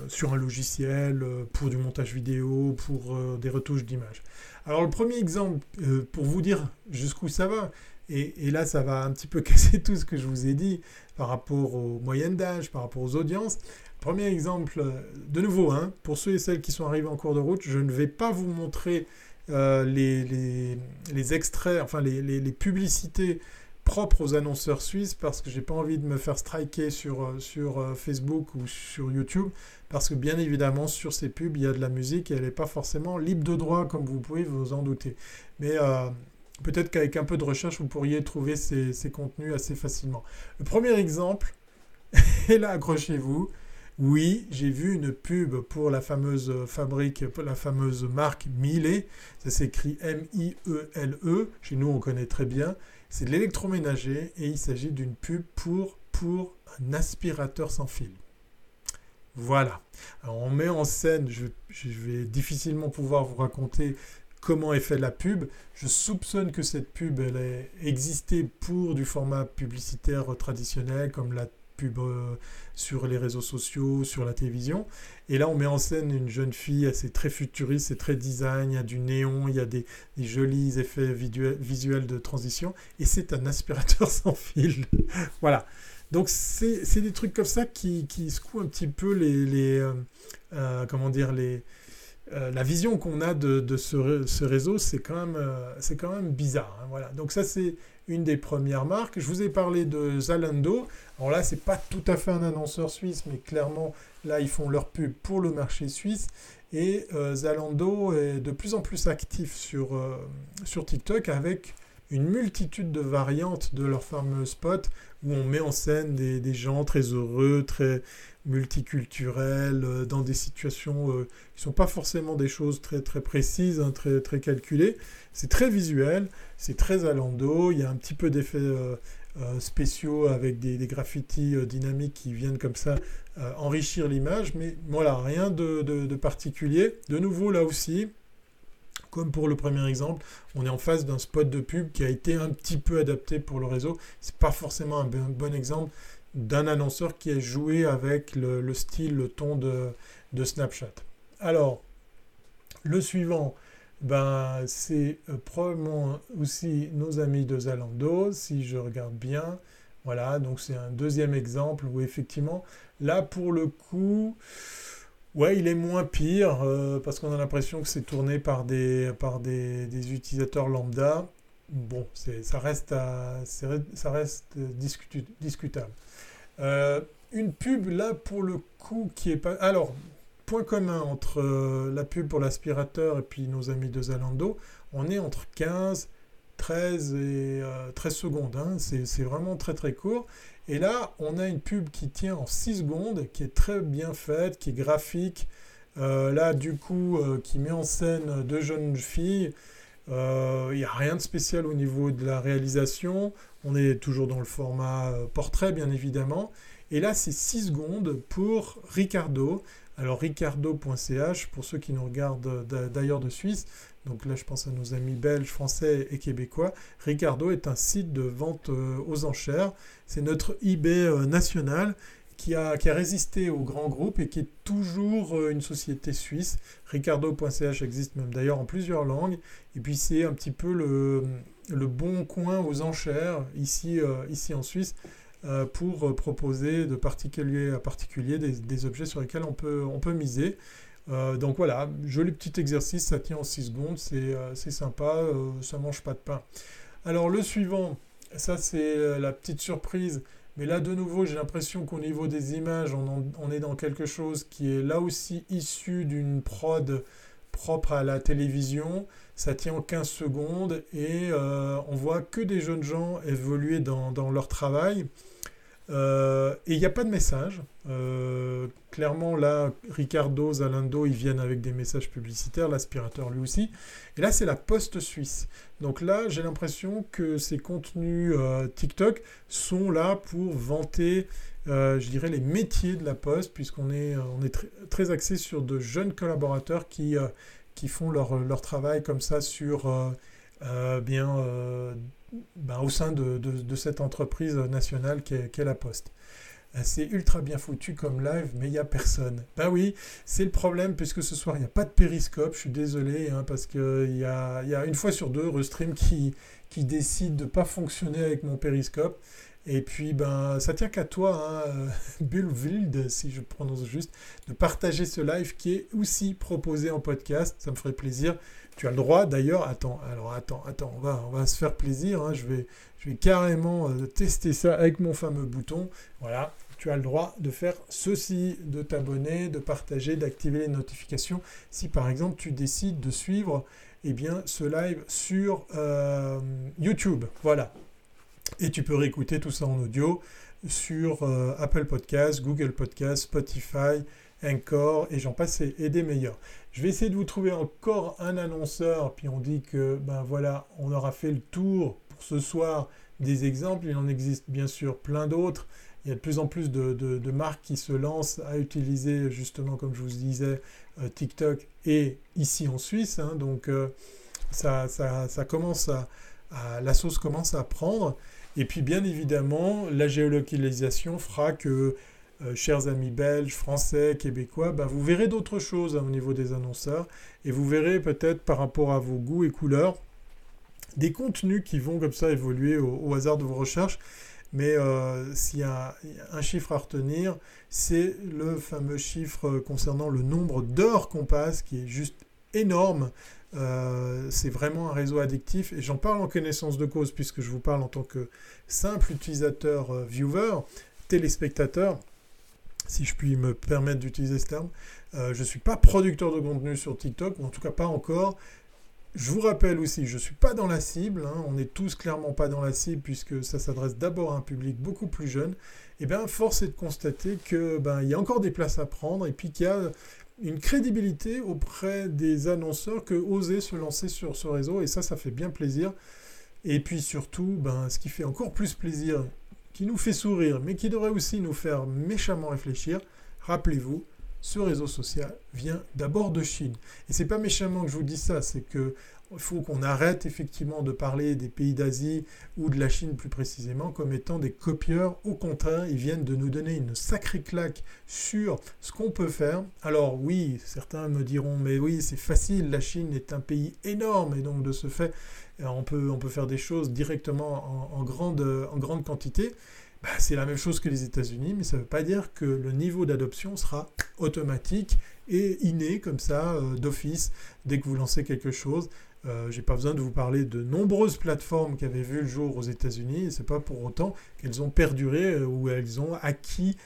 sur un logiciel, pour du montage vidéo, pour des retouches d'image. Alors le premier exemple, pour vous dire jusqu'où ça va, et, là, ça va un petit peu casser tout ce que je vous ai dit par rapport aux moyennes d'âge, par rapport aux audiences. Premier exemple, de nouveau, hein, pour ceux et celles qui sont arrivés en cours de route, je ne vais pas vous montrer euh, les, extraits, enfin les, publicités propres aux annonceurs suisses parce que j'ai pas envie de me faire striker sur, euh, sur euh, Facebook ou sur YouTube parce que bien évidemment sur ces pubs il y a de la musique et elle n'est pas forcément libre de droit comme vous pouvez vous en douter. Mais Peut-être qu'avec un peu de recherche, vous pourriez trouver ces, contenus assez facilement. Le premier exemple, et là, accrochez-vous. Oui, j'ai vu une pub pour la fameuse fabrique, la fameuse marque Miele. Ça s'écrit M-I-E-L-E. -E. Chez nous, on connaît très bien. C'est de l'électroménager et il s'agit d'une pub pour, un aspirateur sans fil. Voilà. Alors on met en scène, je, vais difficilement pouvoir vous raconter comment est fait la pub. Je soupçonne que cette pub, elle a existé pour du format publicitaire traditionnel, comme la pub euh, sur les réseaux sociaux, sur la télévision. Et là, on met en scène une jeune fille, c'est très futuriste, c'est très design, il y a du néon, il y a des, jolis effets visuels de transition, et c'est un aspirateur sans fil. voilà. Donc c'est des trucs comme ça qui, secouent un petit peu les, euh, euh, comment dire, les, euh, la vision qu'on a de, ce, réseau, c'est quand, même, euh, bizarre. Hein, voilà. Donc ça, c'est une des premières marques. Je vous ai parlé de Zalando. Alors là, c'est pas tout à fait un annonceur suisse, mais clairement, là, ils font leur pub pour le marché suisse. Et euh, Zalando est de plus en plus actif sur, sur TikTok avec une multitude de variantes de leur fameux spot où on met en scène des, gens très heureux, très multiculturels, euh, dans des situations qui ne sont pas forcément des choses très, très précises, hein, très, très calculées. C'est très visuel, c'est très alando, il y a un petit peu d'effets euh, spéciaux avec des, graffitis euh, dynamiques qui viennent comme ça euh, enrichir l'image, mais voilà, rien de, particulier. De nouveau, là aussi, comme pour le premier exemple, on est en face d'un spot de pub qui a été un petit peu adapté pour le réseau. C'est pas forcément un bon, exemple d'un annonceur qui a joué avec le, style, le ton de, Snapchat. Alors, le suivant, ben, c'est euh, probablement aussi nos amis de Zalando, si je regarde bien. Voilà, donc c'est un deuxième exemple où effectivement, là pour le coup, ouais, il est moins pire euh, parce qu'on a l'impression que c'est tourné par des, par des, utilisateurs lambda. Bon, ça reste, ça reste discutable. Euh, une pub là pour le coup qui est pas. Alors, point commun entre euh, la pub pour l'aspirateur et puis nos amis de Zalando, on est entre 15, 13 et 13 euh, secondes. Hein. C'est vraiment très très court. Et là, on a une pub qui tient en 6 secondes, qui est très bien faite, qui est graphique. Là, du coup, qui met en scène deux jeunes filles. Il n'y a rien de spécial au niveau de la réalisation. On est toujours dans le format portrait, bien évidemment. Et là, c'est 6 secondes pour Ricardo. Alors ricardo.ch, pour ceux qui nous regardent d'ailleurs de Suisse, donc là je pense à nos amis belges, français et québécois, Ricardo est un site de vente euh, aux enchères. C'est notre eBay euh, national qui a, qui a, résisté aux grands groupes et qui est toujours euh, une société suisse. Ricardo.ch existe même d'ailleurs en plusieurs langues. Et puis c'est un petit peu le, le, bon coin aux enchères ici, ici en Suisse. Euh, pour euh, proposer de particulier à particulier des, objets sur lesquels on peut, on peut miser. Euh, donc voilà, joli petit exercice, ça tient en 6 secondes, c'est sympa, ça mange pas de pain. Alors le suivant, ça c'est la petite surprise, mais là de nouveau j'ai l'impression qu'au niveau des images, on, on, est dans quelque chose qui est là aussi issu d'une prod propre à la télévision. Ça tient en 15 secondes et on voit que des jeunes gens évoluer dans, leur travail. Euh, et il n'y a pas de message. Euh, clairement, là, Ricardo, Zalando, ils viennent avec des messages publicitaires, l'aspirateur lui aussi. Et là, c'est la poste suisse. Donc là, j'ai l'impression que ces contenus euh, TikTok sont là pour vanter, je dirais, les métiers de la poste, puisqu'on est, on est très axé sur de jeunes collaborateurs qui, qui font leur, leur, travail comme ça sur bien ben, au sein de, cette entreprise nationale qu'est la Poste. Euh, c'est ultra bien foutu comme live, mais il n'y a personne. Ben oui, c'est le problème, puisque ce soir, il n'y a pas de périscope. Je suis désolé, hein, parce qu'il y a, y a une fois sur deux Restream qui, qui décide de ne pas fonctionner avec mon périscope. Et puis, ben, ça tient qu'à toi, hein, Bullwild, si je prononce juste, de partager ce live qui est aussi proposé en podcast. Ça me ferait plaisir. Tu as le droit d'ailleurs, attends, alors attends, attends, on va, va se faire plaisir, hein, je, vais, je vais carrément euh, tester ça avec mon fameux bouton. Voilà, tu as le droit de faire ceci, de t'abonner, de partager, d'activer les notifications. Si par exemple tu décides de suivre eh bien, ce live sur euh, YouTube, voilà. Et tu peux réécouter tout ça en audio sur euh, Apple Podcasts, Google Podcasts, Spotify, Encore et j'en passe et des meilleurs. Je vais essayer de vous trouver encore un annonceur, puis on dit que ben voilà, on aura fait le tour pour ce soir des exemples. Il en existe bien sûr plein d'autres. Il y a de plus en plus de, marques qui se lancent à utiliser justement, comme je vous disais, euh, TikTok et ici en Suisse. Hein. donc euh, ça, ça, commence à, la sauce commence à prendre. Et puis bien évidemment, la géolocalisation fera que euh, chers amis belges, français, québécois, bah, vous verrez d'autres choses hein, au niveau des annonceurs et vous verrez peut-être par rapport à vos goûts et couleurs des contenus qui vont comme ça évoluer au, hasard de vos recherches. Mais euh, s'il y a un chiffre à retenir, c'est le fameux chiffre concernant le nombre d'heures qu'on passe, qui est juste énorme. Euh, c'est vraiment un réseau addictif et j'en parle en connaissance de cause puisque je vous parle en tant que simple utilisateur viewer, téléspectateur si je puis me permettre d'utiliser ce terme. Euh, je ne suis pas producteur de contenu sur TikTok, ou en tout cas pas encore. Je vous rappelle aussi, je ne suis pas dans la cible, hein, on n'est tous clairement pas dans la cible puisque ça s'adresse d'abord à un public beaucoup plus jeune. Et eh bien, force est de constater qu'il ben, y a encore des places à prendre et puis qu'il y a une crédibilité auprès des annonceurs que oser se lancer sur ce réseau et ça, ça fait bien plaisir. Et puis surtout, ben, ce qui fait encore plus plaisir, qui nous fait sourire, mais qui devrait aussi nous faire méchamment réfléchir, rappelez-vous, ce réseau social vient d'abord de Chine. Et c'est pas méchamment que je vous dis ça, c'est que il faut qu'on arrête effectivement de parler des pays d'Asie ou de la Chine plus précisément comme étant des copieurs. Au contraire, ils viennent de nous donner une sacrée claque sur ce qu'on peut faire. Alors oui, certains me diront, mais oui, c'est facile, la Chine est un pays énorme et donc de ce fait, on peut, on peut faire des choses directement en, grande, en grande quantité. Bah, c'est la même chose que les États-Unis, mais ça ne veut pas dire que le niveau d'adoption sera automatique et inné comme ça, euh, d'office, dès que vous lancez quelque chose. Euh, j'ai pas besoin de vous parler de nombreuses plateformes qui avaient vu le jour aux États-Unis. C'est pas pour autant qu'elles ont perduré euh, ou elles ont acquis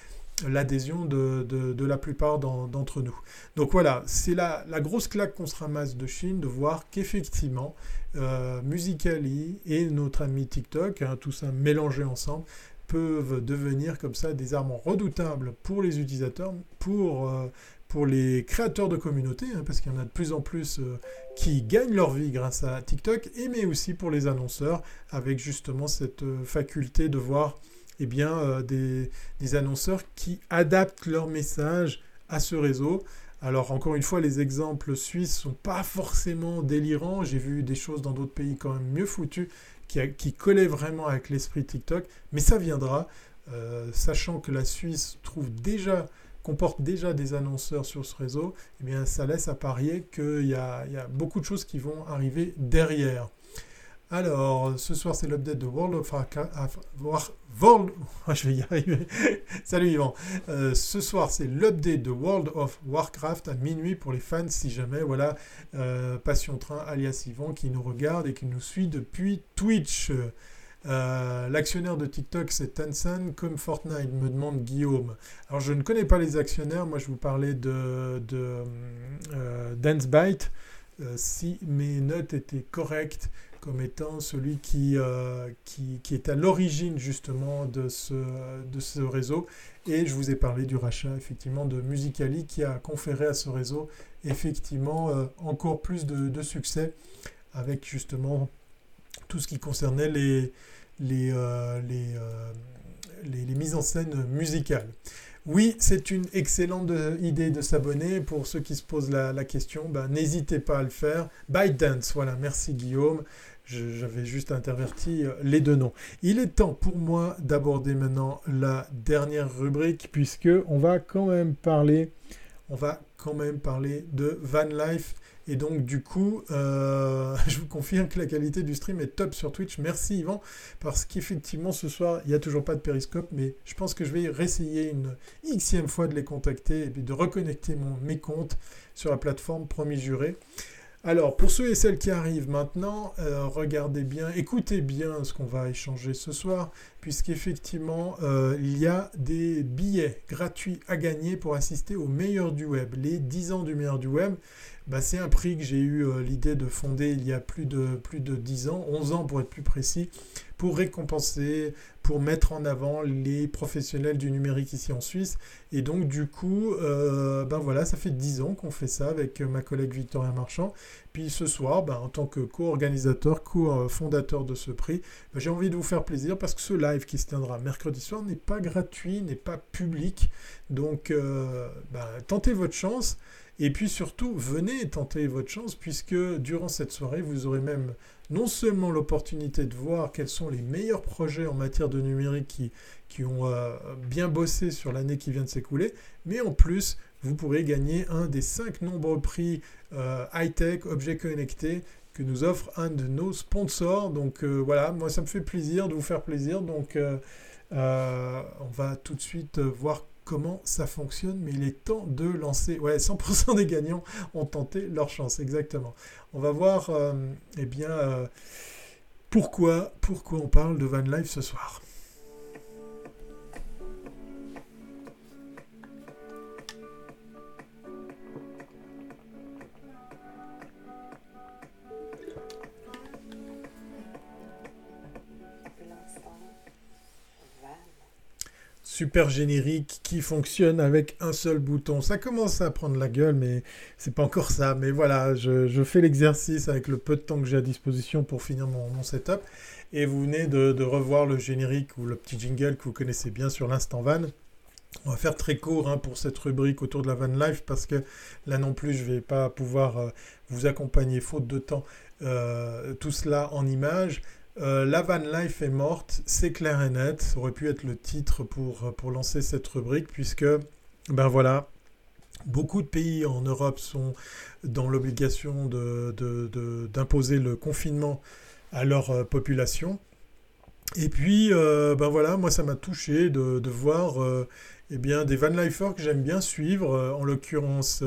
l'adhésion de, la plupart d'entre nous. Donc voilà, c'est la, grosse claque qu'on se ramasse de Chine de voir qu'effectivement, euh, Musicali et notre ami TikTok, hein, tout ça mélangé ensemble, peuvent devenir comme ça des armes redoutables pour les utilisateurs, pour, pour les créateurs de communautés, hein, parce qu'il y en a de plus en plus euh, qui gagnent leur vie grâce à TikTok, et mais aussi pour les annonceurs, avec justement cette euh, faculté de voir eh bien, euh, des, des, annonceurs qui adaptent leur message à ce réseau. Alors encore une fois, les exemples suisses sont pas forcément délirants. J'ai vu des choses dans d'autres pays quand même mieux foutues qui, qui collaient vraiment avec l'esprit TikTok, mais ça viendra, sachant que la Suisse trouve déjà comporte déjà des annonceurs sur ce réseau, eh bien, ça laisse à parier qu'il y, a beaucoup de choses qui vont arriver derrière. Alors, ce soir, c'est l'update de World of Warcraft. World... je vais y arriver. Salut Yvan. Euh, ce soir, c'est l'update de World of Warcraft à minuit pour les fans, si jamais, voilà, euh, Passion Train alias Yvan qui nous regarde et qui nous suit depuis Twitch. Euh, l'actionnaire de TikTok, c'est Tencent, comme Fortnite, me demande Guillaume. Alors, je ne connais pas les actionnaires. Moi, je vous parlais de, de euh. Euh, si mes notes étaient correctes, comme étant celui qui, qui, qui, est à l'origine justement de ce, de ce réseau. Et je vous ai parlé du rachat effectivement de Musicali qui a conféré à ce réseau effectivement encore plus de, de, succès avec justement tout ce qui concernait les, les, euh, euh, les, les, mises en scène musicales. Oui, c'est une excellente idée de s'abonner. Pour ceux qui se posent la, question, ben, n'hésitez pas à le faire. ByteDance, voilà, merci Guillaume. J'avais juste interverti euh, les deux noms. Il est temps pour moi d'aborder maintenant la dernière rubrique, puisque on va quand même parler, on va quand même parler de Van Life et donc, du coup, euh, je vous confirme que la qualité du stream est top sur Twitch. Merci Yvan, parce qu'effectivement, ce soir, il n'y a toujours pas de périscope, mais je pense que je vais réessayer une xème fois de les contacter et de reconnecter mon, mes comptes sur la plateforme Promis Juré. Alors, pour ceux et celles qui arrivent maintenant, euh, regardez bien, écoutez bien ce qu'on va échanger ce soir, puisqu'effectivement, euh, il y a des billets gratuits à gagner pour assister au meilleur du web, les 10 ans du meilleur du web. Bah, c'est un prix que j'ai eu euh, l'idée de fonder il y a plus de, plus de 10 ans, 11 ans pour être plus précis, pour récompenser, pour mettre en avant les professionnels du numérique ici en Suisse. Et donc du coup, euh, ben voilà, ça fait 10 ans qu'on fait ça avec ma collègue Victoria Marchand. Puis ce soir, ben, en tant que co-organisateur, co-fondateur de ce prix, ben, j'ai envie de vous faire plaisir parce que ce live qui se tiendra mercredi soir n'est pas gratuit, n'est pas public. Donc euh, ben, tentez votre chance. Et puis surtout, venez tenter votre chance puisque durant cette soirée, vous aurez même non seulement l'opportunité de voir quels sont les meilleurs projets en matière de numérique qui, qui ont euh, bien bossé sur l'année qui vient de s'écouler, mais en plus, vous pourrez gagner un des cinq nombreux prix euh, high-tech, objets connectés que nous offre un de nos sponsors. Donc euh, voilà, moi ça me fait plaisir de vous faire plaisir. Donc on va tout de suite voir comment ça fonctionne, mais il est temps de lancer. Ouais, 100% des gagnants ont tenté leur chance, exactement. On va voir, euh, eh bien, euh, pourquoi, pourquoi on parle de Van Life ce soir. Super générique qui fonctionne avec un seul bouton. Ça commence à prendre la gueule, mais c'est pas encore ça. Mais voilà, je, fais l'exercice avec le peu de temps que j'ai à disposition pour finir mon, setup. Et vous venez de, revoir le générique ou le petit jingle que vous connaissez bien sur l'instant van. On va faire très court hein, pour cette rubrique autour de la van life parce que là non plus je vais pas pouvoir euh, vous accompagner faute de temps euh, tout cela en images. Euh, la van life est morte, c'est clair et net. Ça aurait pu être le titre pour, pour lancer cette rubrique, puisque, ben voilà, beaucoup de pays en Europe sont dans l'obligation d'imposer le confinement à leur euh, population. Et puis, euh, ben voilà, moi ça m'a touché de, voir eh bien, des van lifers que j'aime bien suivre, en l'occurrence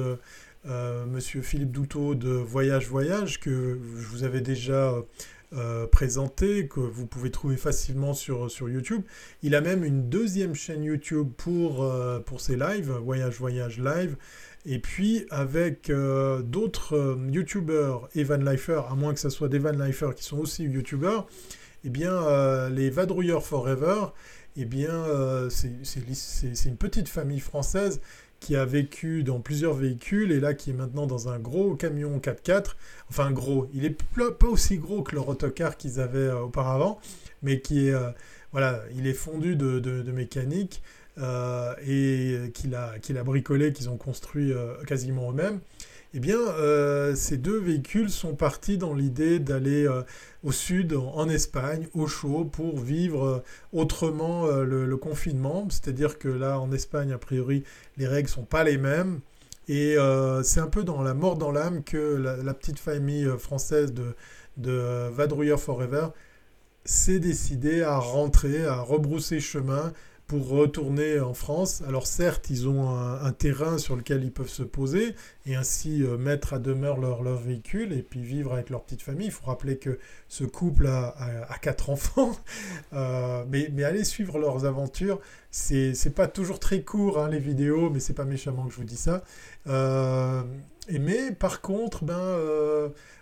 Monsieur Philippe Douteau de Voyage Voyage, que je vous avais déjà euh, présenté, que vous pouvez trouver facilement sur, sur YouTube. Il a même une deuxième chaîne YouTube pour, euh, pour ses lives, Voyage Voyage Live. Et puis avec euh, d'autres YouTubers et Van Lifer, à moins que ce soit des Van Lifer qui sont aussi YouTubers, eh bien les Vadrouilleurs Forever, eh bien c'est une petite famille française qui a vécu dans plusieurs véhicules et là qui est maintenant dans un gros camion 4x4. Enfin gros, il est pas aussi gros que leur autocar qu'ils avaient euh, auparavant, mais qui est, euh, voilà, il est fondu de, mécanique euh, et qu'il a, qu'il a bricolé, qu'ils ont construit quasiment eux-mêmes eh bien, euh, ces deux véhicules sont partis dans l'idée d'aller euh, au sud, en, Espagne, au chaud, pour vivre euh, autrement le, confinement. C'est-à-dire que là, en Espagne, a priori, les règles sont pas les mêmes. Et c'est un peu dans la mort dans l'âme que la, petite famille française de, de Vadrouilleur Forever s'est décidée à rentrer, à rebrousser chemin pour retourner en France. Alors certes, ils ont un, terrain sur lequel ils peuvent se poser et ainsi euh, mettre à demeure leur, leur, véhicule et puis vivre avec leur petite famille. Il faut rappeler que ce couple a, quatre enfants, euh, mais, mais allez suivre leurs aventures. C'est, c'est pas toujours très court hein, les vidéos, mais c'est pas méchamment que je vous dis ça. Euh, et mais par contre, ben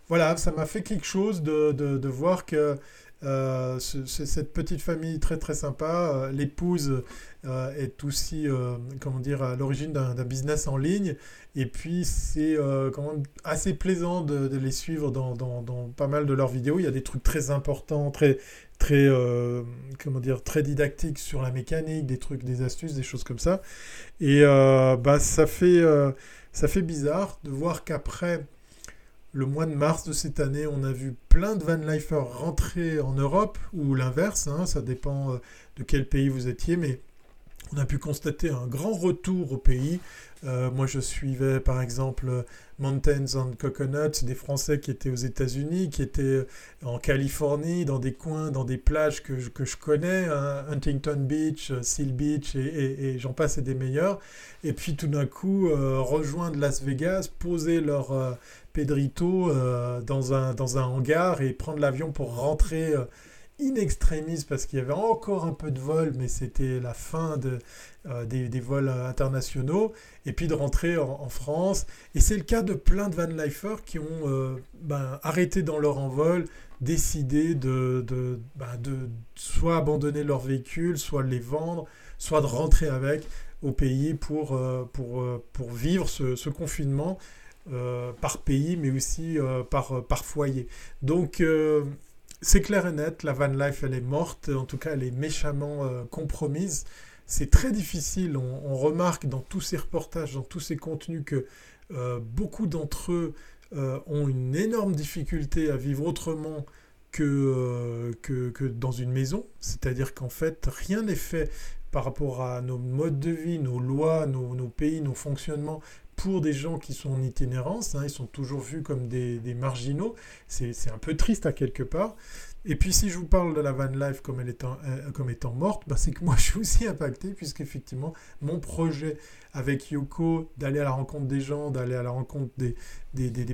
voilà, ça m'a fait quelque chose de, de, de voir que euh, c'est cette petite famille très très sympa. Euh, l'épouse euh, est aussi, comment dire, à l'origine d'un business en ligne. Et puis c'est assez plaisant de, les suivre dans, pas mal de leurs vidéos. Il y a des trucs très importants, très très comment dire, très didactiques sur la mécanique, des trucs, des astuces, des choses comme ça. Et bah ça fait ça fait bizarre de voir qu'après le mois de mars de cette année, on a vu plein de van lifers rentrer en Europe, ou l'inverse, hein, ça dépend euh, de quel pays vous étiez, mais on a pu constater un grand retour au pays. Euh, moi, je suivais par exemple Mountains and Coconuts, des Français qui étaient aux États-Unis, qui étaient en Californie, dans des coins, dans des plages que je, que je connais, hein, Huntington Beach, Seal Beach, et, j'en passe et des meilleurs. Et puis tout d'un coup, euh, rejoindre Las Vegas, poser leur Pedrito euh, dans, un, dans un hangar et prendre l'avion pour rentrer euh, in extremis parce qu'il y avait encore un peu de vol, mais c'était la fin de, euh, des, vols internationaux, et puis de rentrer en, France. Et c'est le cas de plein de van lifers qui ont ben, arrêté dans leur envol, décidé de, ben, de soit abandonner leur véhicule, soit les vendre, soit de rentrer avec au pays pour, pour, pour vivre ce, ce confinement euh, par pays, mais aussi euh, par, euh, par foyer. Donc, c'est clair et net, la van life, elle est morte, en tout cas, elle est méchamment compromise. C'est très difficile, on, remarque dans tous ces reportages, dans tous ces contenus, que beaucoup d'entre eux ont une énorme difficulté à vivre autrement que, dans une maison. C'est-à-dire qu'en fait, rien n'est fait par rapport à nos modes de vie, nos lois, nos pays, nos fonctionnements, pour des gens qui sont en itinérance, hein, ils sont toujours vus comme des, marginaux, c'est un peu triste à quelque part. Et puis si je vous parle de la van life comme, elle étant, euh, comme étant morte, bah, c'est que moi je suis aussi impacté, puisqu'effectivement mon projet avec Yoko d'aller à la rencontre des gens, d'aller à la rencontre des,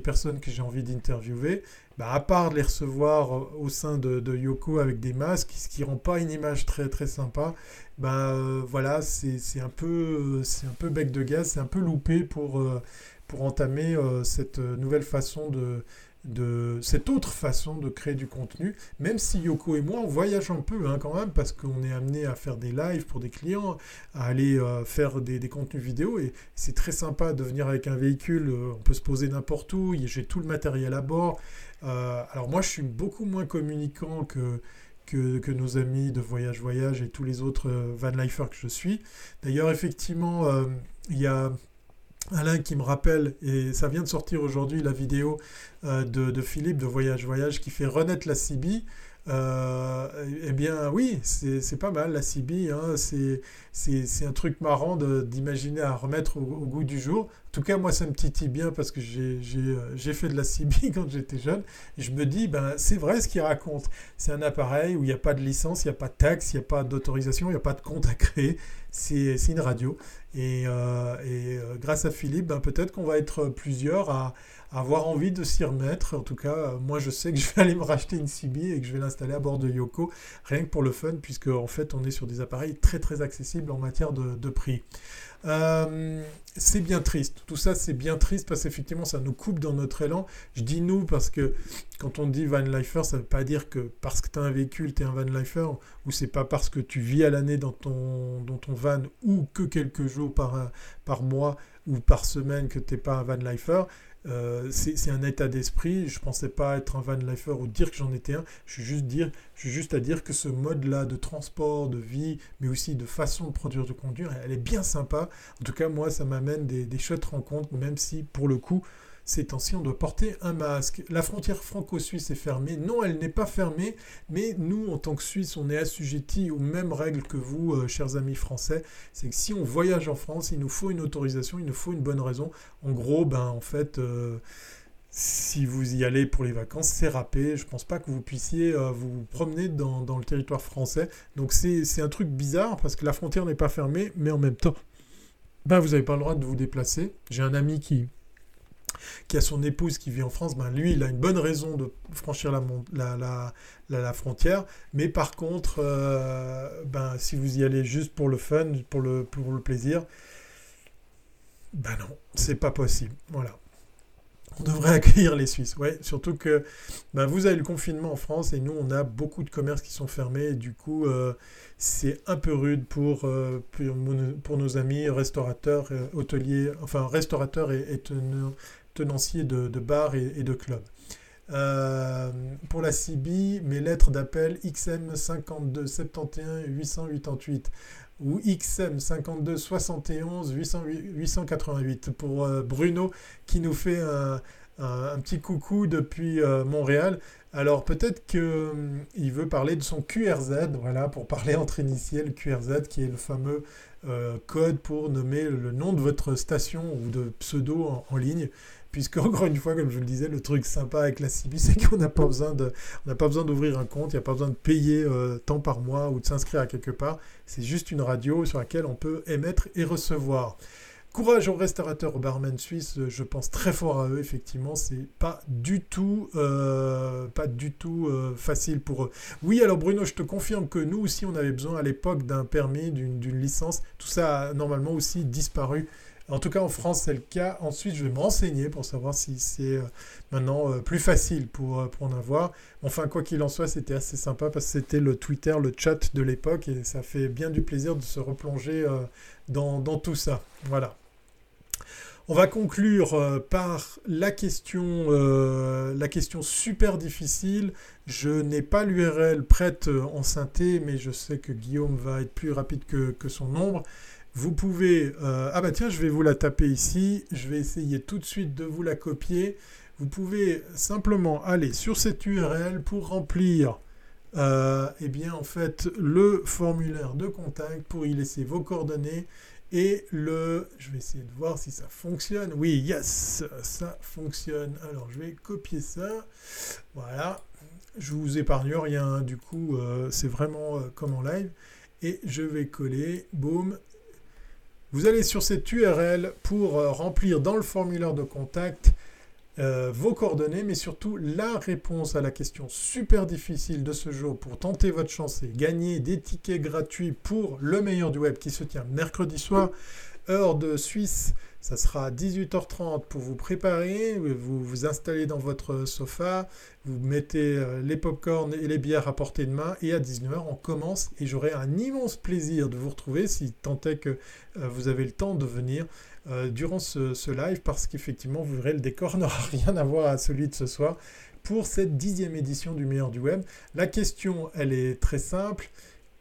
personnes que j'ai envie d'interviewer, bah, à part de les recevoir au sein de, de, Yoko avec des masques, ce qui rend pas une image très très sympa, bah euh, voilà, c'est un, peu, un peu bec de gaz, c'est un peu loupé pour, euh, pour entamer euh, cette nouvelle façon de, de cette autre façon de créer du contenu, même si Yoko et moi, on voyage un peu hein, quand même, parce qu'on est amené à faire des lives pour des clients, à aller faire des, contenus vidéo, et c'est très sympa de venir avec un véhicule, on peut se poser n'importe où, j'ai tout le matériel à bord. Alors moi, je suis beaucoup moins communicant que... Que, nos amis de Voyage Voyage et tous les autres van lifers que je suis. D'ailleurs, effectivement, il y a Alain qui me rappelle, et ça vient de sortir aujourd'hui, la vidéo euh, de, Philippe de Voyage Voyage qui fait renaître la CB. Euh, eh bien oui, c'est pas mal la CB, hein, c'est un truc marrant d'imaginer à remettre au, goût du jour. En tout cas, moi ça me titille bien parce que j'ai euh, fait de la CB quand j'étais jeune. Et je me dis, ben, c'est vrai ce qu'il raconte. C'est un appareil où il n'y a pas de licence, il n'y a pas de taxe, il n'y a pas d'autorisation, il n'y a pas de compte à créer. C'est une radio. Et, euh, euh, grâce à Philippe, ben, peut-être qu'on va être plusieurs à, avoir envie de s'y remettre. En tout cas, moi, je sais que je vais aller me racheter une CB et que je vais l'installer à bord de Yoko, rien que pour le fun, puisque en fait, on est sur des appareils très très accessibles en matière de, prix. Euh, c'est bien triste. Tout ça, c'est bien triste parce qu'effectivement, ça nous coupe dans notre élan. Je dis nous parce que quand on dit van lifer, ça ne veut pas dire que parce que tu as un véhicule, tu un van lifer, ou c'est pas parce que tu vis à l'année dans ton, dans ton van ou que quelques jours par, par mois ou par semaine que tu n'es pas un van lifer. Euh, c'est un état d'esprit. Je ne pensais pas être un van lifer ou dire que j'en étais un. Je suis juste, dire, je juste à dire que ce mode-là de transport, de vie, mais aussi de façon de produire, de conduire, elle est bien sympa. En tout cas, moi, ça m'amène des, des chouettes rencontres, même si pour le coup, ces temps-ci, on doit porter un masque. La frontière franco-suisse est fermée. Non, elle n'est pas fermée, mais nous, en tant que Suisse, on est assujettis aux mêmes règles que vous, euh, chers amis français. C'est que si on voyage en France, il nous faut une autorisation, il nous faut une bonne raison. En gros, ben, en fait... Euh, si vous y allez pour les vacances, c'est râpé. Je ne pense pas que vous puissiez euh, vous promener dans, le territoire français. Donc c'est un truc bizarre parce que la frontière n'est pas fermée, mais en même temps, ben, vous n'avez pas le droit de vous déplacer. J'ai un ami qui, qui a son épouse qui vit en France, ben lui, il a une bonne raison de franchir la, la, frontière. Mais par contre, euh, ben, si vous y allez juste pour le fun, pour le, pour le plaisir, ben non, c'est pas possible. Voilà. On devrait accueillir les Suisses. Ouais, surtout que ben, vous avez le confinement en France et nous, on a beaucoup de commerces qui sont fermés. Et du coup, euh, c'est un peu rude pour, euh, pour, nos amis restaurateurs, hôteliers, enfin restaurateurs et, et tenancier de, bars et, de clubs. Euh, pour la CB, mes lettres d'appel XM 52 71 888 ou XM 52 71 888 pour euh, Bruno qui nous fait un, petit coucou depuis euh, Montréal. Alors peut-être qu'il veut parler de son QRZ, voilà, pour parler entre initiés, le QRZ qui est le fameux code pour nommer le nom de votre station ou de pseudo en ligne puisque encore une fois, comme je le disais, le truc sympa avec la CB, c'est qu'on n'a pas besoin de, on n'a pas besoin d'ouvrir un compte, il n'y a pas besoin de payer euh, tant par mois ou de s'inscrire à quelque part. C'est juste une radio sur laquelle on peut émettre et recevoir. Courage aux restaurateurs, aux barmen suisses, je pense très fort à eux, effectivement, c'est pas du tout, euh, pas du tout euh, facile pour eux. Oui, alors Bruno, je te confirme que nous aussi, on avait besoin à l'époque d'un permis, d'une licence, tout ça a normalement aussi disparu en tout cas, en France, c'est le cas. Ensuite, je vais me renseigner pour savoir si c'est euh, maintenant euh, plus facile pour, euh, pour, en avoir. Enfin, quoi qu'il en soit, c'était assez sympa parce que c'était le Twitter, le chat de l'époque et ça fait bien du plaisir de se replonger dans, tout ça. Voilà. On va conclure par la question, la question super difficile. Je n'ai pas l'URL prête en synthé, mais je sais que Guillaume va être plus rapide que, son nombre. Vous pouvez... Euh, ah bah tiens, je vais vous la taper ici. Je vais essayer tout de suite de vous la copier. Vous pouvez simplement aller sur cette URL pour remplir euh, eh bien, en fait, le formulaire de contact pour y laisser vos coordonnées et le... Je vais essayer de voir si ça fonctionne. Oui, yes, ça fonctionne. Alors, je vais copier ça. Voilà. Je vous épargne rien, du coup, euh, c'est vraiment comme en live. Et je vais coller, boum, vous allez sur cette URL pour euh, remplir dans le formulaire de contact euh, vos coordonnées, mais surtout la réponse à la question super difficile de ce jour pour tenter votre chance et gagner des tickets gratuits pour le meilleur du web qui se tient mercredi soir. heure de Suisse, ça sera 18h30 pour vous préparer, vous vous installez dans votre sofa, vous mettez euh, les pop-corn et les bières à portée de main et à 19h on commence et j'aurai un immense plaisir de vous retrouver si tant est que euh, vous avez le temps de venir euh, durant ce, live parce qu'effectivement vous verrez le décor n'aura rien à voir à celui de ce soir pour cette dixième édition du meilleur du web. La question elle est très simple,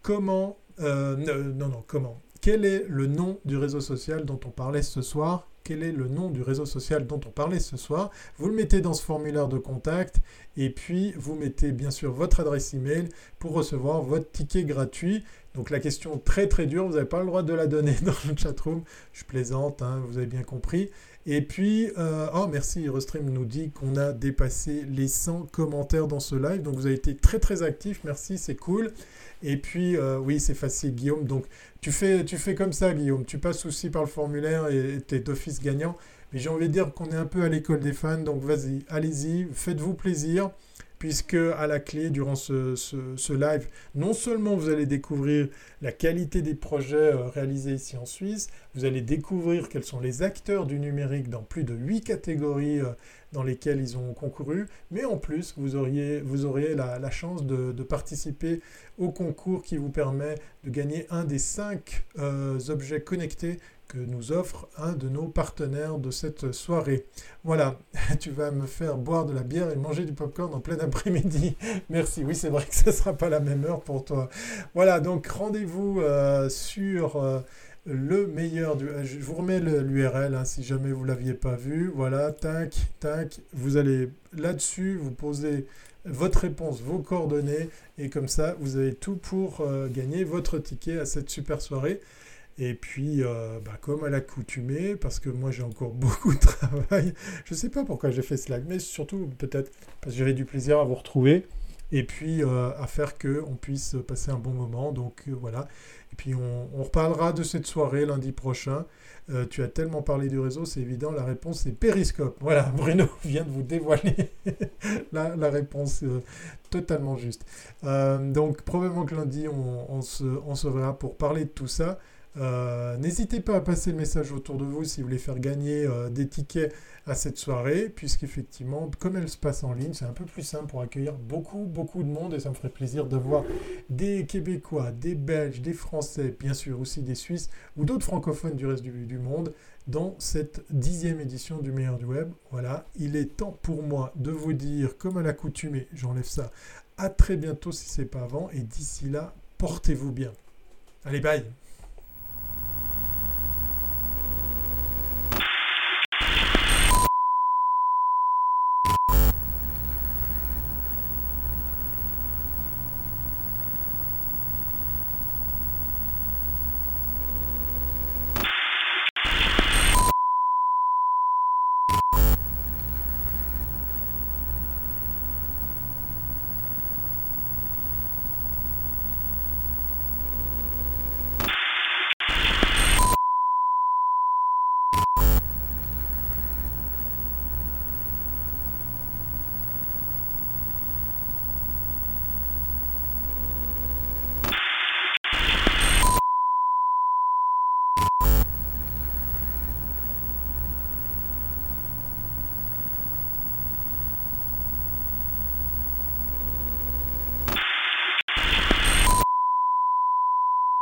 comment... non, non, comment quel est le nom du réseau social dont on parlait ce soir? Quel est le nom du réseau social dont on parlait ce soir? Vous le mettez dans ce formulaire de contact et puis vous mettez bien sûr votre adresse email pour recevoir votre ticket gratuit. Donc la question très très dure, vous n'avez pas le droit de la donner dans le chatroom. Je plaisante, hein, vous avez bien compris. Et puis, euh, oh merci, Restream nous dit qu'on a dépassé les 100 commentaires dans ce live. Donc vous avez été très très actifs, merci, c'est cool. Et puis, euh, oui, c'est facile, Guillaume. Donc, tu fais, tu comme ça, Guillaume. Tu passes aussi par le formulaire et tu es d'office gagnant. Mais j'ai envie de dire qu'on est un peu à l'école des fans. Donc, vas-y, allez-y, faites-vous plaisir. Puisque à la clé, durant ce, live, non seulement vous allez découvrir la qualité des projets euh, réalisés ici en Suisse, vous allez découvrir quels sont les acteurs du numérique dans plus de 8 catégories euh, dans lesquels ils ont concouru, mais en plus, vous auriez, vous auriez la, chance de, participer au concours qui vous permet de gagner un des cinq euh, objets connectés que nous offre un de nos partenaires de cette soirée. Voilà, tu vas me faire boire de la bière et manger du popcorn en plein après-midi. Merci, oui c'est vrai que ce ne sera pas la même heure pour toi. Voilà, donc rendez-vous euh, sur... Euh, le meilleur du... Je vous remets l'URL hein, si jamais vous ne l'aviez pas vu. Voilà, tac, tac. Vous allez là-dessus, vous posez votre réponse, vos coordonnées, et comme ça, vous avez tout pour euh, gagner votre ticket à cette super soirée. Et puis, euh, bah, comme à l'accoutumée, parce que moi j'ai encore beaucoup de travail, je ne sais pas pourquoi j'ai fait cela, mais surtout peut-être parce que j'avais du plaisir à vous retrouver et puis euh, à faire qu'on puisse passer un bon moment. Donc voilà. Et puis on, reparlera de cette soirée lundi prochain. Euh, tu as tellement parlé du réseau, c'est évident, la réponse c'est Périscope. Voilà, Bruno vient de vous dévoiler la, réponse euh, totalement juste. Euh, donc probablement que lundi on, se, on se verra pour parler de tout ça. N'hésitez pas à passer le message autour de vous si vous voulez faire gagner des tickets à cette soirée, puisqu'effectivement, comme elle se passe en ligne, c'est un peu plus simple pour accueillir beaucoup, beaucoup de monde, et ça me ferait plaisir de voir des Québécois, des Belges, des Français, bien sûr aussi des Suisses, ou d'autres francophones du reste du, monde, dans cette dixième édition du meilleur du web. Voilà, il est temps pour moi de vous dire, comme à l'accoutumée, j'enlève ça, à très bientôt si c'est pas avant, et d'ici là, portez-vous bien. Allez, bye